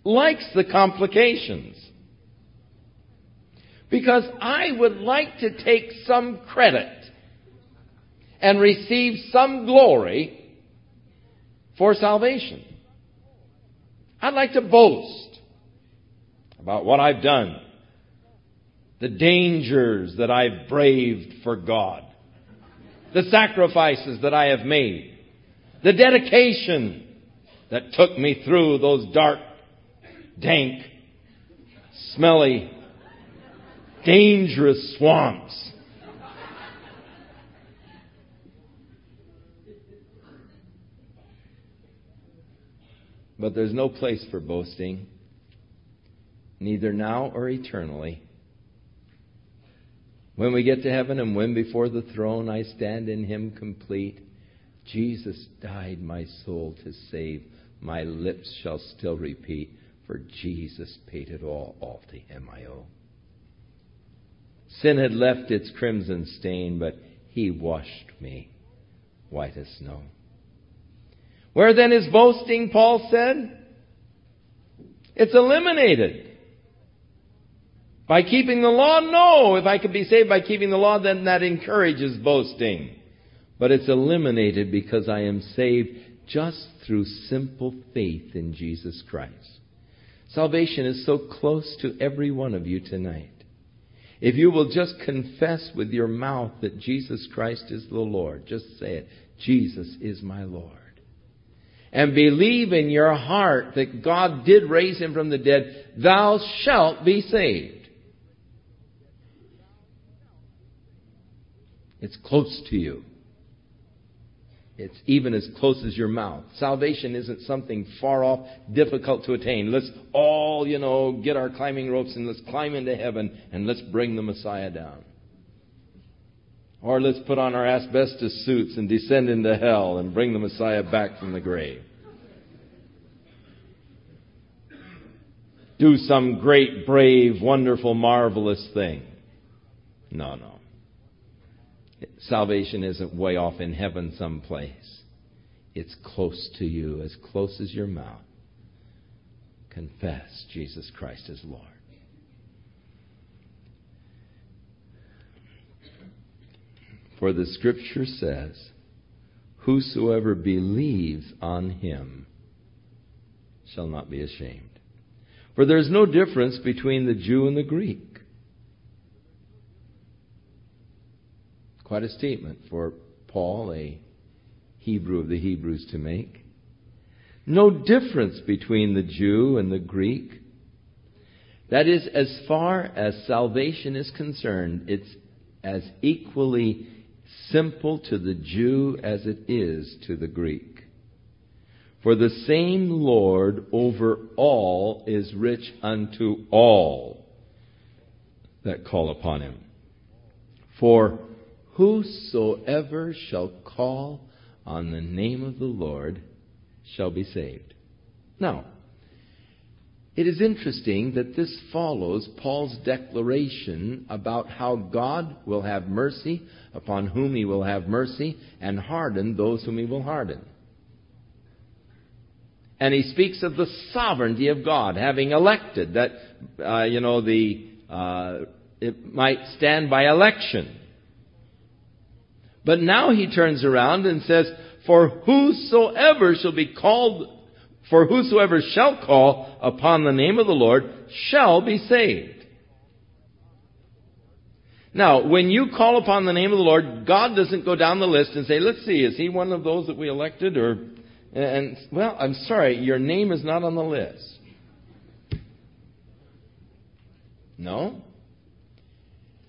likes the complications. Because I would like to take some credit and receive some glory for salvation. I'd like to boast about what I've done, the dangers that I've braved for God, the sacrifices that I have made, the dedication that took me through those dark, dank, smelly, dangerous swamps. But there's no place for boasting, neither now or eternally. When we get to heaven and when before the throne I stand in Him complete, Jesus died my soul to save. My lips shall still repeat, for Jesus paid it all, all to Him I owe. Sin had left its crimson stain, but he washed me white as snow. Where then is boasting, Paul said? It's eliminated. By keeping the law? No. If I could be saved by keeping the law, then that encourages boasting. But it's eliminated because I am saved just through simple faith in Jesus Christ. Salvation is so close to every one of you tonight. If you will just confess with your mouth that Jesus Christ is the Lord, just say it Jesus is my Lord. And believe in your heart that God did raise him from the dead, thou shalt be saved. It's close to you. It's even as close as your mouth. Salvation isn't something far off, difficult to attain. Let's all, you know, get our climbing ropes and let's climb into heaven and let's bring the Messiah down. Or let's put on our asbestos suits and descend into hell and bring the Messiah back from the grave. Do some great, brave, wonderful, marvelous thing. No, no. Salvation isn't way off in heaven someplace. It's close to you, as close as your mouth. Confess Jesus Christ as Lord. For the scripture says, Whosoever believes on him shall not be ashamed. For there is no difference between the Jew and the Greek. Quite a statement for Paul, a Hebrew of the Hebrews, to make. No difference between the Jew and the Greek. That is, as far as salvation is concerned, it's as equally simple to the Jew as it is to the Greek. For the same Lord over all is rich unto all that call upon him. For Whosoever shall call on the name of the Lord shall be saved. Now, It is interesting that this follows Paul's declaration about how God will have mercy upon whom he will have mercy and harden those whom he will harden. And he speaks of the sovereignty of God, having elected that, uh, you know, the, uh, it might stand by election. But now he turns around and says, For whosoever shall be called for whosoever shall call upon the name of the Lord shall be saved. Now, when you call upon the name of the Lord, God doesn't go down the list and say, let's see, is he one of those that we elected or, and, well, I'm sorry, your name is not on the list. No.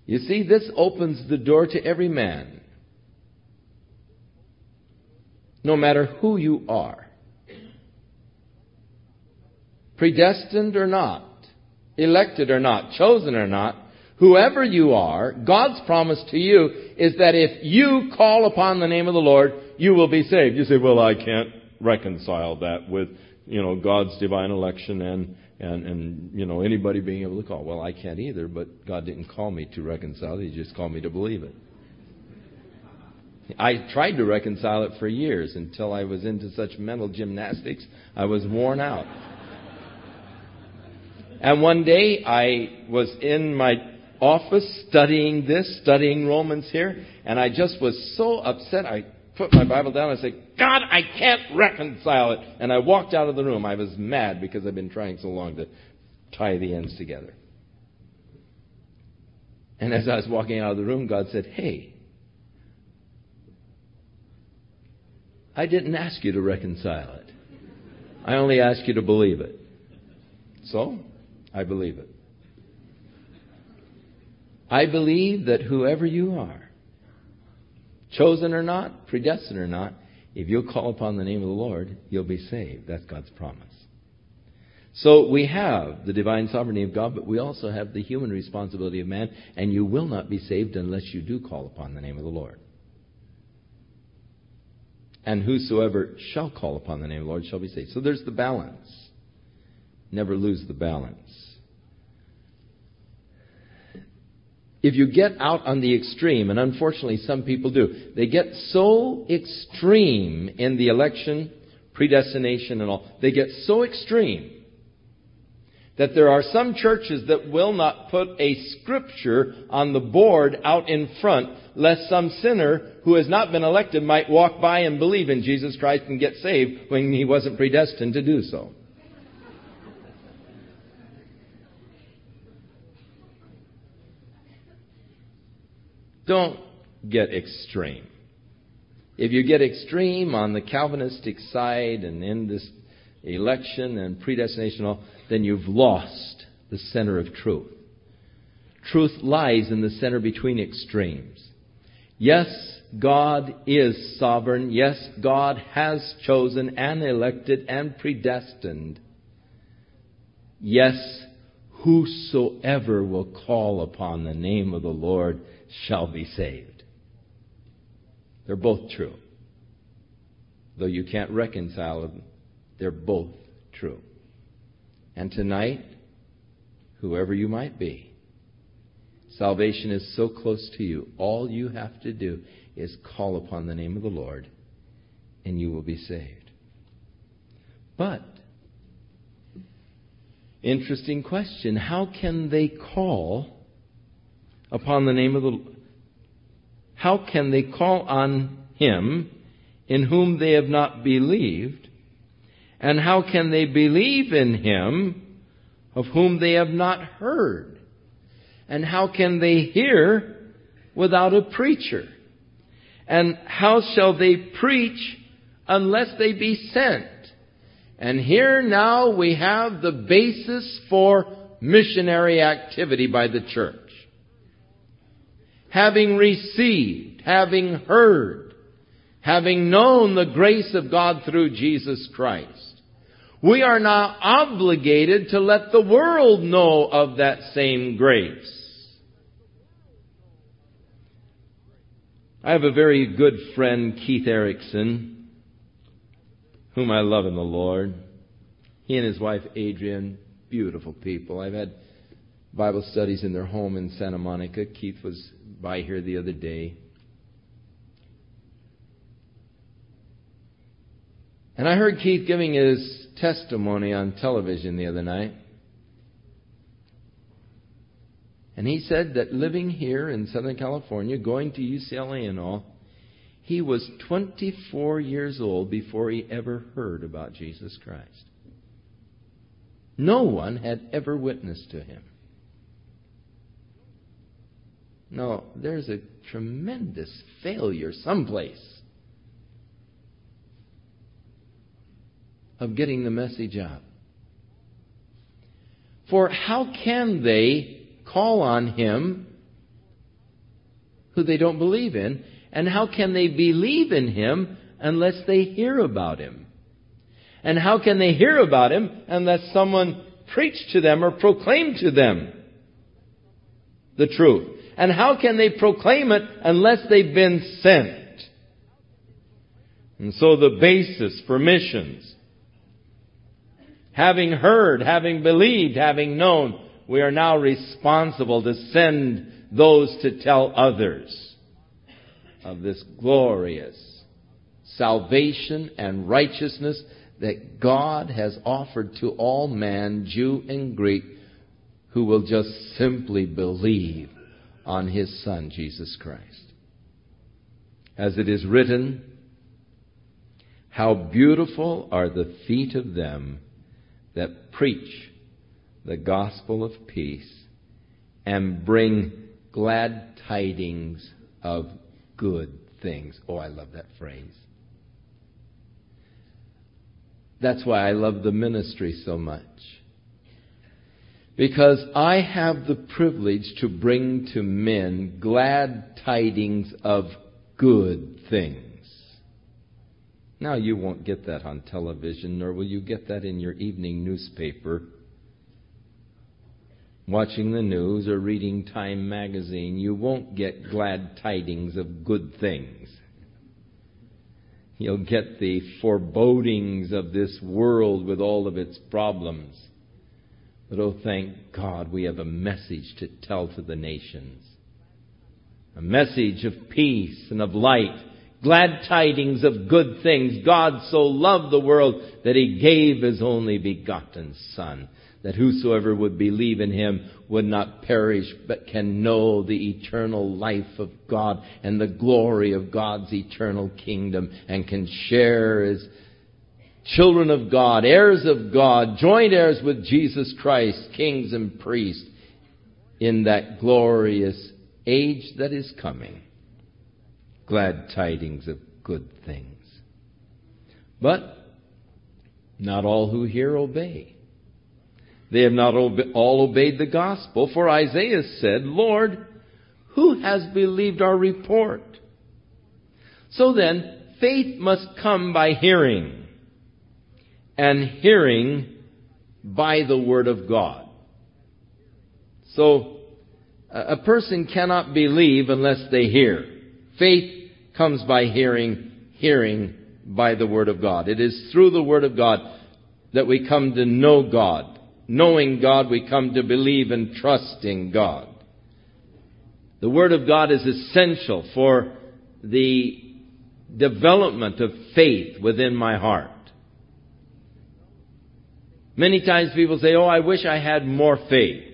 You see, this opens the door to every man. No matter who you are predestined or not, elected or not, chosen or not, whoever you are, God's promise to you is that if you call upon the name of the Lord, you will be saved. You say, well, I can't reconcile that with, you know, God's divine election and, and, and, you know, anybody being able to call. Well, I can't either, but God didn't call me to reconcile it. He just called me to believe it. I tried to reconcile it for years until I was into such mental gymnastics, I was worn out. And one day I was in my office studying this, studying Romans here, and I just was so upset. I put my Bible down and I said, God, I can't reconcile it. And I walked out of the room. I was mad because I've been trying so long to tie the ends together. And as I was walking out of the room, God said, Hey, I didn't ask you to reconcile it. I only asked you to believe it. So, I believe it. I believe that whoever you are, chosen or not, predestined or not, if you'll call upon the name of the Lord, you'll be saved. That's God's promise. So we have the divine sovereignty of God, but we also have the human responsibility of man, and you will not be saved unless you do call upon the name of the Lord. And whosoever shall call upon the name of the Lord shall be saved. So there's the balance. Never lose the balance. if you get out on the extreme, and unfortunately some people do, they get so extreme in the election, predestination, and all, they get so extreme that there are some churches that will not put a scripture on the board out in front, lest some sinner who has not been elected might walk by and believe in Jesus Christ and get saved when he wasn't predestined to do so. Don't get extreme. If you get extreme on the Calvinistic side and in this election and predestination—all then you've lost the center of truth. Truth lies in the center between extremes. Yes, God is sovereign. Yes, God has chosen and elected and predestined. Yes, whosoever will call upon the name of the Lord shall be saved. They're both true. Though you can't reconcile them, they're both true. And tonight, whoever you might be, salvation is so close to you. All you have to do is call upon the name of the Lord, and you will be saved. But, interesting question how can they call upon the name of the how can they call on him in whom they have not believed? And how can they believe in him of whom they have not heard? And how can they hear without a preacher? And how shall they preach unless they be sent? And here now we have the basis for missionary activity by the church having received, having heard, having known the grace of God through Jesus Christ. We are now obligated to let the world know of that same grace. I have a very good friend, Keith Erickson, whom I love in the Lord. He and his wife, Adrian, beautiful people. I've had Bible studies in their home in Santa Monica. Keith was by here the other day. And I heard Keith giving his testimony on television the other night. And he said that living here in Southern California, going to UCLA and all, he was 24 years old before he ever heard about Jesus Christ. No one had ever witnessed to him. No, there's a tremendous failure someplace of getting the message out. For how can they call on Him who they don't believe in? And how can they believe in Him unless they hear about Him? And how can they hear about Him unless someone preached to them or proclaimed to them the truth? And how can they proclaim it unless they've been sent? And so the basis for missions, having heard, having believed, having known, we are now responsible to send those to tell others of this glorious salvation and righteousness that God has offered to all man, Jew and Greek, who will just simply believe on His Son, Jesus Christ. As it is written, how beautiful are the feet of them that preach the gospel of peace and bring glad tidings of good things. Oh, I love that phrase. That's why I love the ministry so much. Because I have the privilege to bring to men glad tidings of good things. Now, you won't get that on television, nor will you get that in your evening newspaper watching the news or reading Time magazine, you won't get glad tidings of good things. You'll get the forebodings of this world with all of its problems. But oh, thank God we have a message to tell to the nations. A message of peace and of light. Glad tidings of good things. God so loved the world that He gave His only begotten Son that whosoever would believe in him would not perish, but can know the eternal life of God and the glory of God's eternal kingdom and can share as children of God, heirs of God, joint heirs with Jesus Christ, kings and priests in that glorious age that is coming. Glad tidings of good things. But not all who hear obey. They have not all obeyed the gospel, for Isaiah said, Lord, who has believed our report? So then, faith must come by hearing, and hearing by the Word of God. So, a person cannot believe unless they hear. Faith comes by hearing, hearing by the Word of God. It is through the Word of God that we come to know God knowing God, we come to believe and trust in God. The Word of God is essential for the development of faith within my heart. Many times people say, Oh, I wish I had more faith.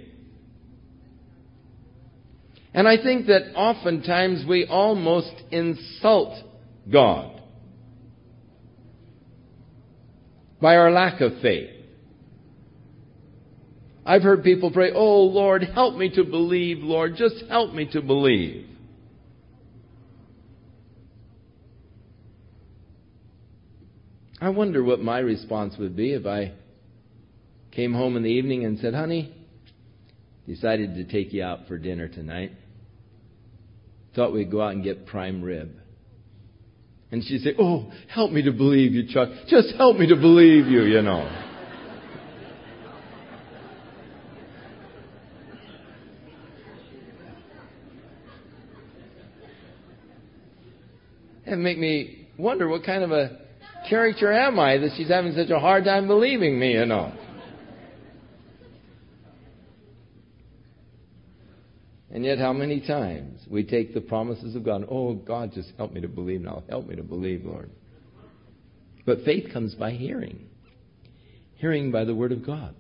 And I think that oftentimes we almost insult God by our lack of faith. I've heard people pray, Oh Lord, help me to believe, Lord, just help me to believe. I wonder what my response would be if I came home in the evening and said, Honey, decided to take you out for dinner tonight. Thought we'd go out and get prime rib. And she'd say, Oh, help me to believe you, Chuck. Just help me to believe you, you know. and make me wonder what kind of a character am I that she's having such a hard time believing me, you know. And yet, how many times we take the promises of God, oh, God, just help me to believe now. Help me to believe, Lord. But faith comes by hearing, hearing by the Word of God.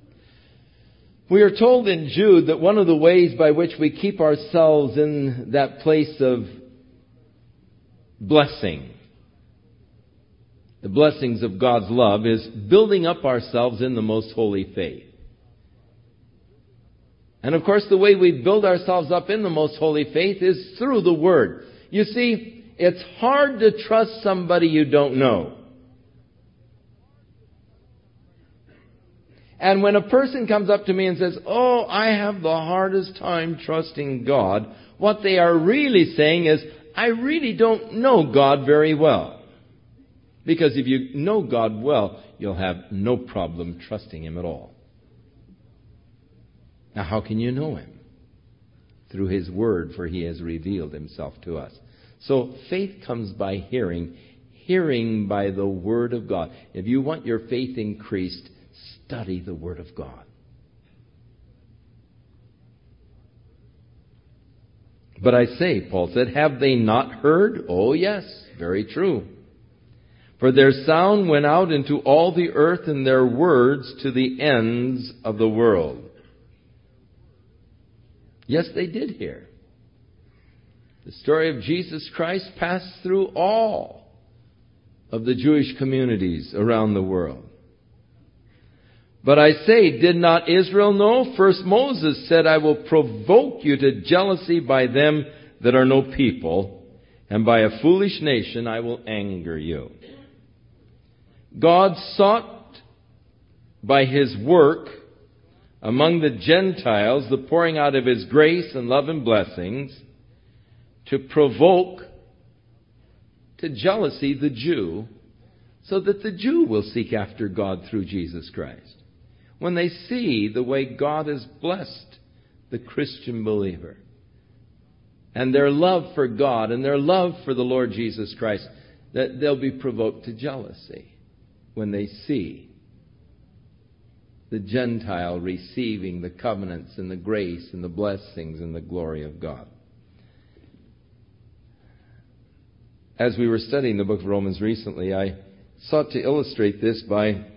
We are told in Jude that one of the ways by which we keep ourselves in that place of blessing, the blessings of God's love, is building up ourselves in the most holy faith. And of course, the way we build ourselves up in the most holy faith is through the Word. You see, it's hard to trust somebody you don't know. And when a person comes up to me and says, Oh, I have the hardest time trusting God, what they are really saying is, I really don't know God very well. Because if you know God well, you'll have no problem trusting Him at all. Now, how can you know him? Through his word, for he has revealed himself to us. So faith comes by hearing, hearing by the word of God. If you want your faith increased, study the word of God. But I say, Paul said, have they not heard? Oh, yes, very true. For their sound went out into all the earth and their words to the ends of the world. Yes, they did hear. The story of Jesus Christ passed through all of the Jewish communities around the world. But I say, did not Israel know? First Moses said, I will provoke you to jealousy by them that are no people, and by a foolish nation I will anger you. God sought by his work among the Gentiles the pouring out of His grace and love and blessings to provoke to jealousy the Jew so that the Jew will seek after God through Jesus Christ. When they see the way God has blessed the Christian believer and their love for God and their love for the Lord Jesus Christ, that they'll be provoked to jealousy when they see the Gentile receiving the covenants and the grace and the blessings and the glory of God. As we were studying the book of Romans recently, I sought to illustrate this by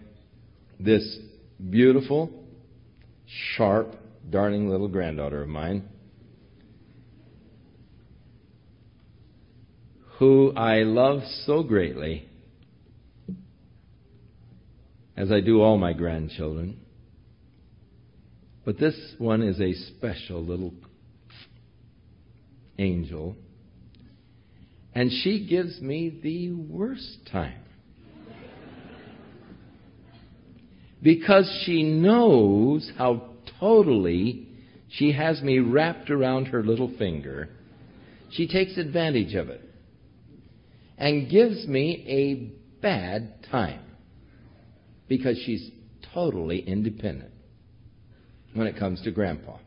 this beautiful, sharp, darling little granddaughter of mine who I love so greatly, as I do all my grandchildren. But this one is a special little angel. And she gives me the worst time. Because she knows how totally she has me wrapped around her little finger, she takes advantage of it and gives me a bad time because she's totally independent when it comes to grandpa.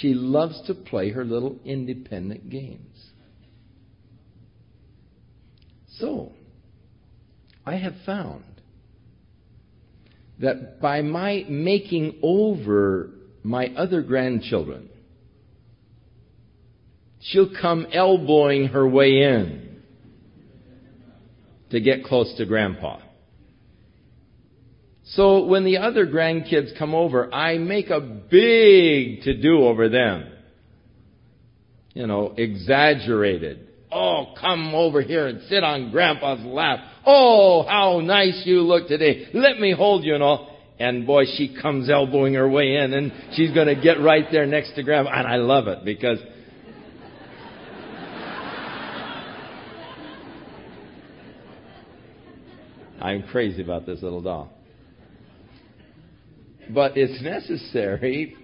She loves to play her little independent games. So, I have found that by my making over my other grandchildren, she'll come elbowing her way in to get close to grandpa. So when the other grandkids come over, I make a big to do over them. You know, exaggerated. Oh, come over here and sit on grandpa's lap. Oh, how nice you look today. Let me hold you and all. And boy, she comes elbowing her way in and she's going to get right there next to grandpa. And I love it because I'm crazy about this little doll. But it's necessary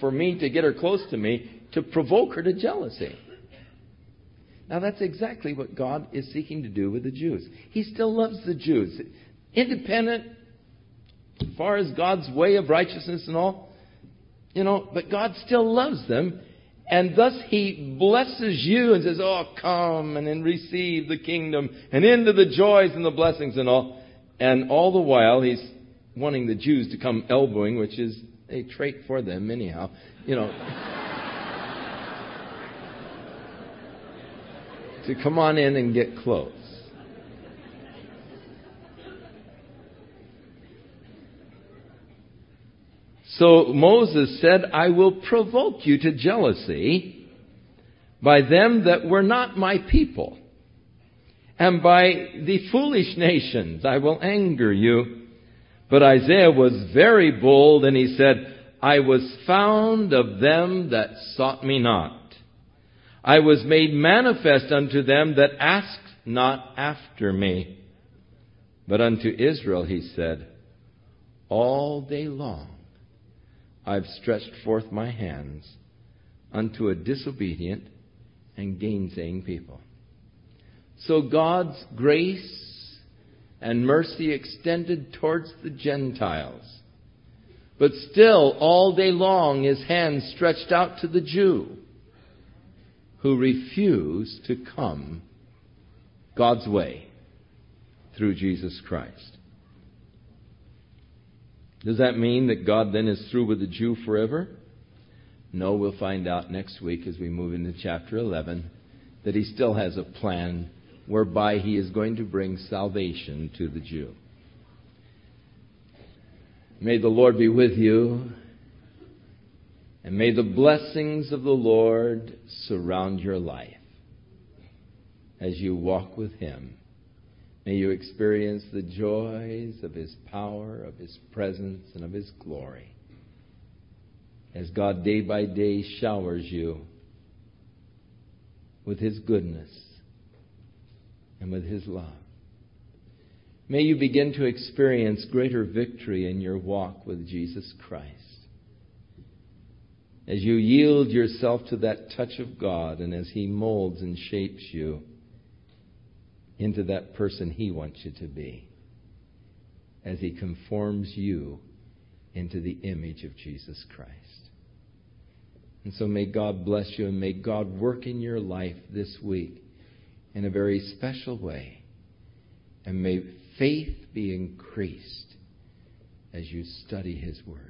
for me to get her close to me to provoke her to jealousy. Now, that's exactly what God is seeking to do with the Jews. He still loves the Jews. Independent, as far as God's way of righteousness and all, you know, but God still loves them. And thus He blesses you and says, Oh, come and then receive the kingdom and into the joys and the blessings and all. And all the while, He's wanting the Jews to come elbowing, which is a trait for them, anyhow. You know. to come on in and get close. So Moses said, I will provoke you to jealousy by them that were not my people, and by the foolish nations I will anger you. But Isaiah was very bold, and he said, I was found of them that sought me not. I was made manifest unto them that asked not after me. But unto Israel he said, All day long I've stretched forth my hands unto a disobedient and gainsaying people. So God's grace and mercy extended towards the Gentiles. But still, all day long, his hand stretched out to the Jew who refused to come God's way through Jesus Christ. Does that mean that God then is through with the Jew forever? No, we'll find out next week as we move into chapter 11 that he still has a plan whereby he is going to bring salvation to the Jew. May the Lord be with you, and may the blessings of the Lord surround your life as you walk with him. May you experience the joys of his power, of his presence, and of his glory as God day by day showers you with his goodness and with His love. May you begin to experience greater victory in your walk with Jesus Christ. As you yield yourself to that touch of God and as He molds and shapes you into that person He wants you to be, as He conforms you into the image of Jesus Christ. And so may God bless you and may God work in your life this week in a very special way. And may faith be increased as you study His Word.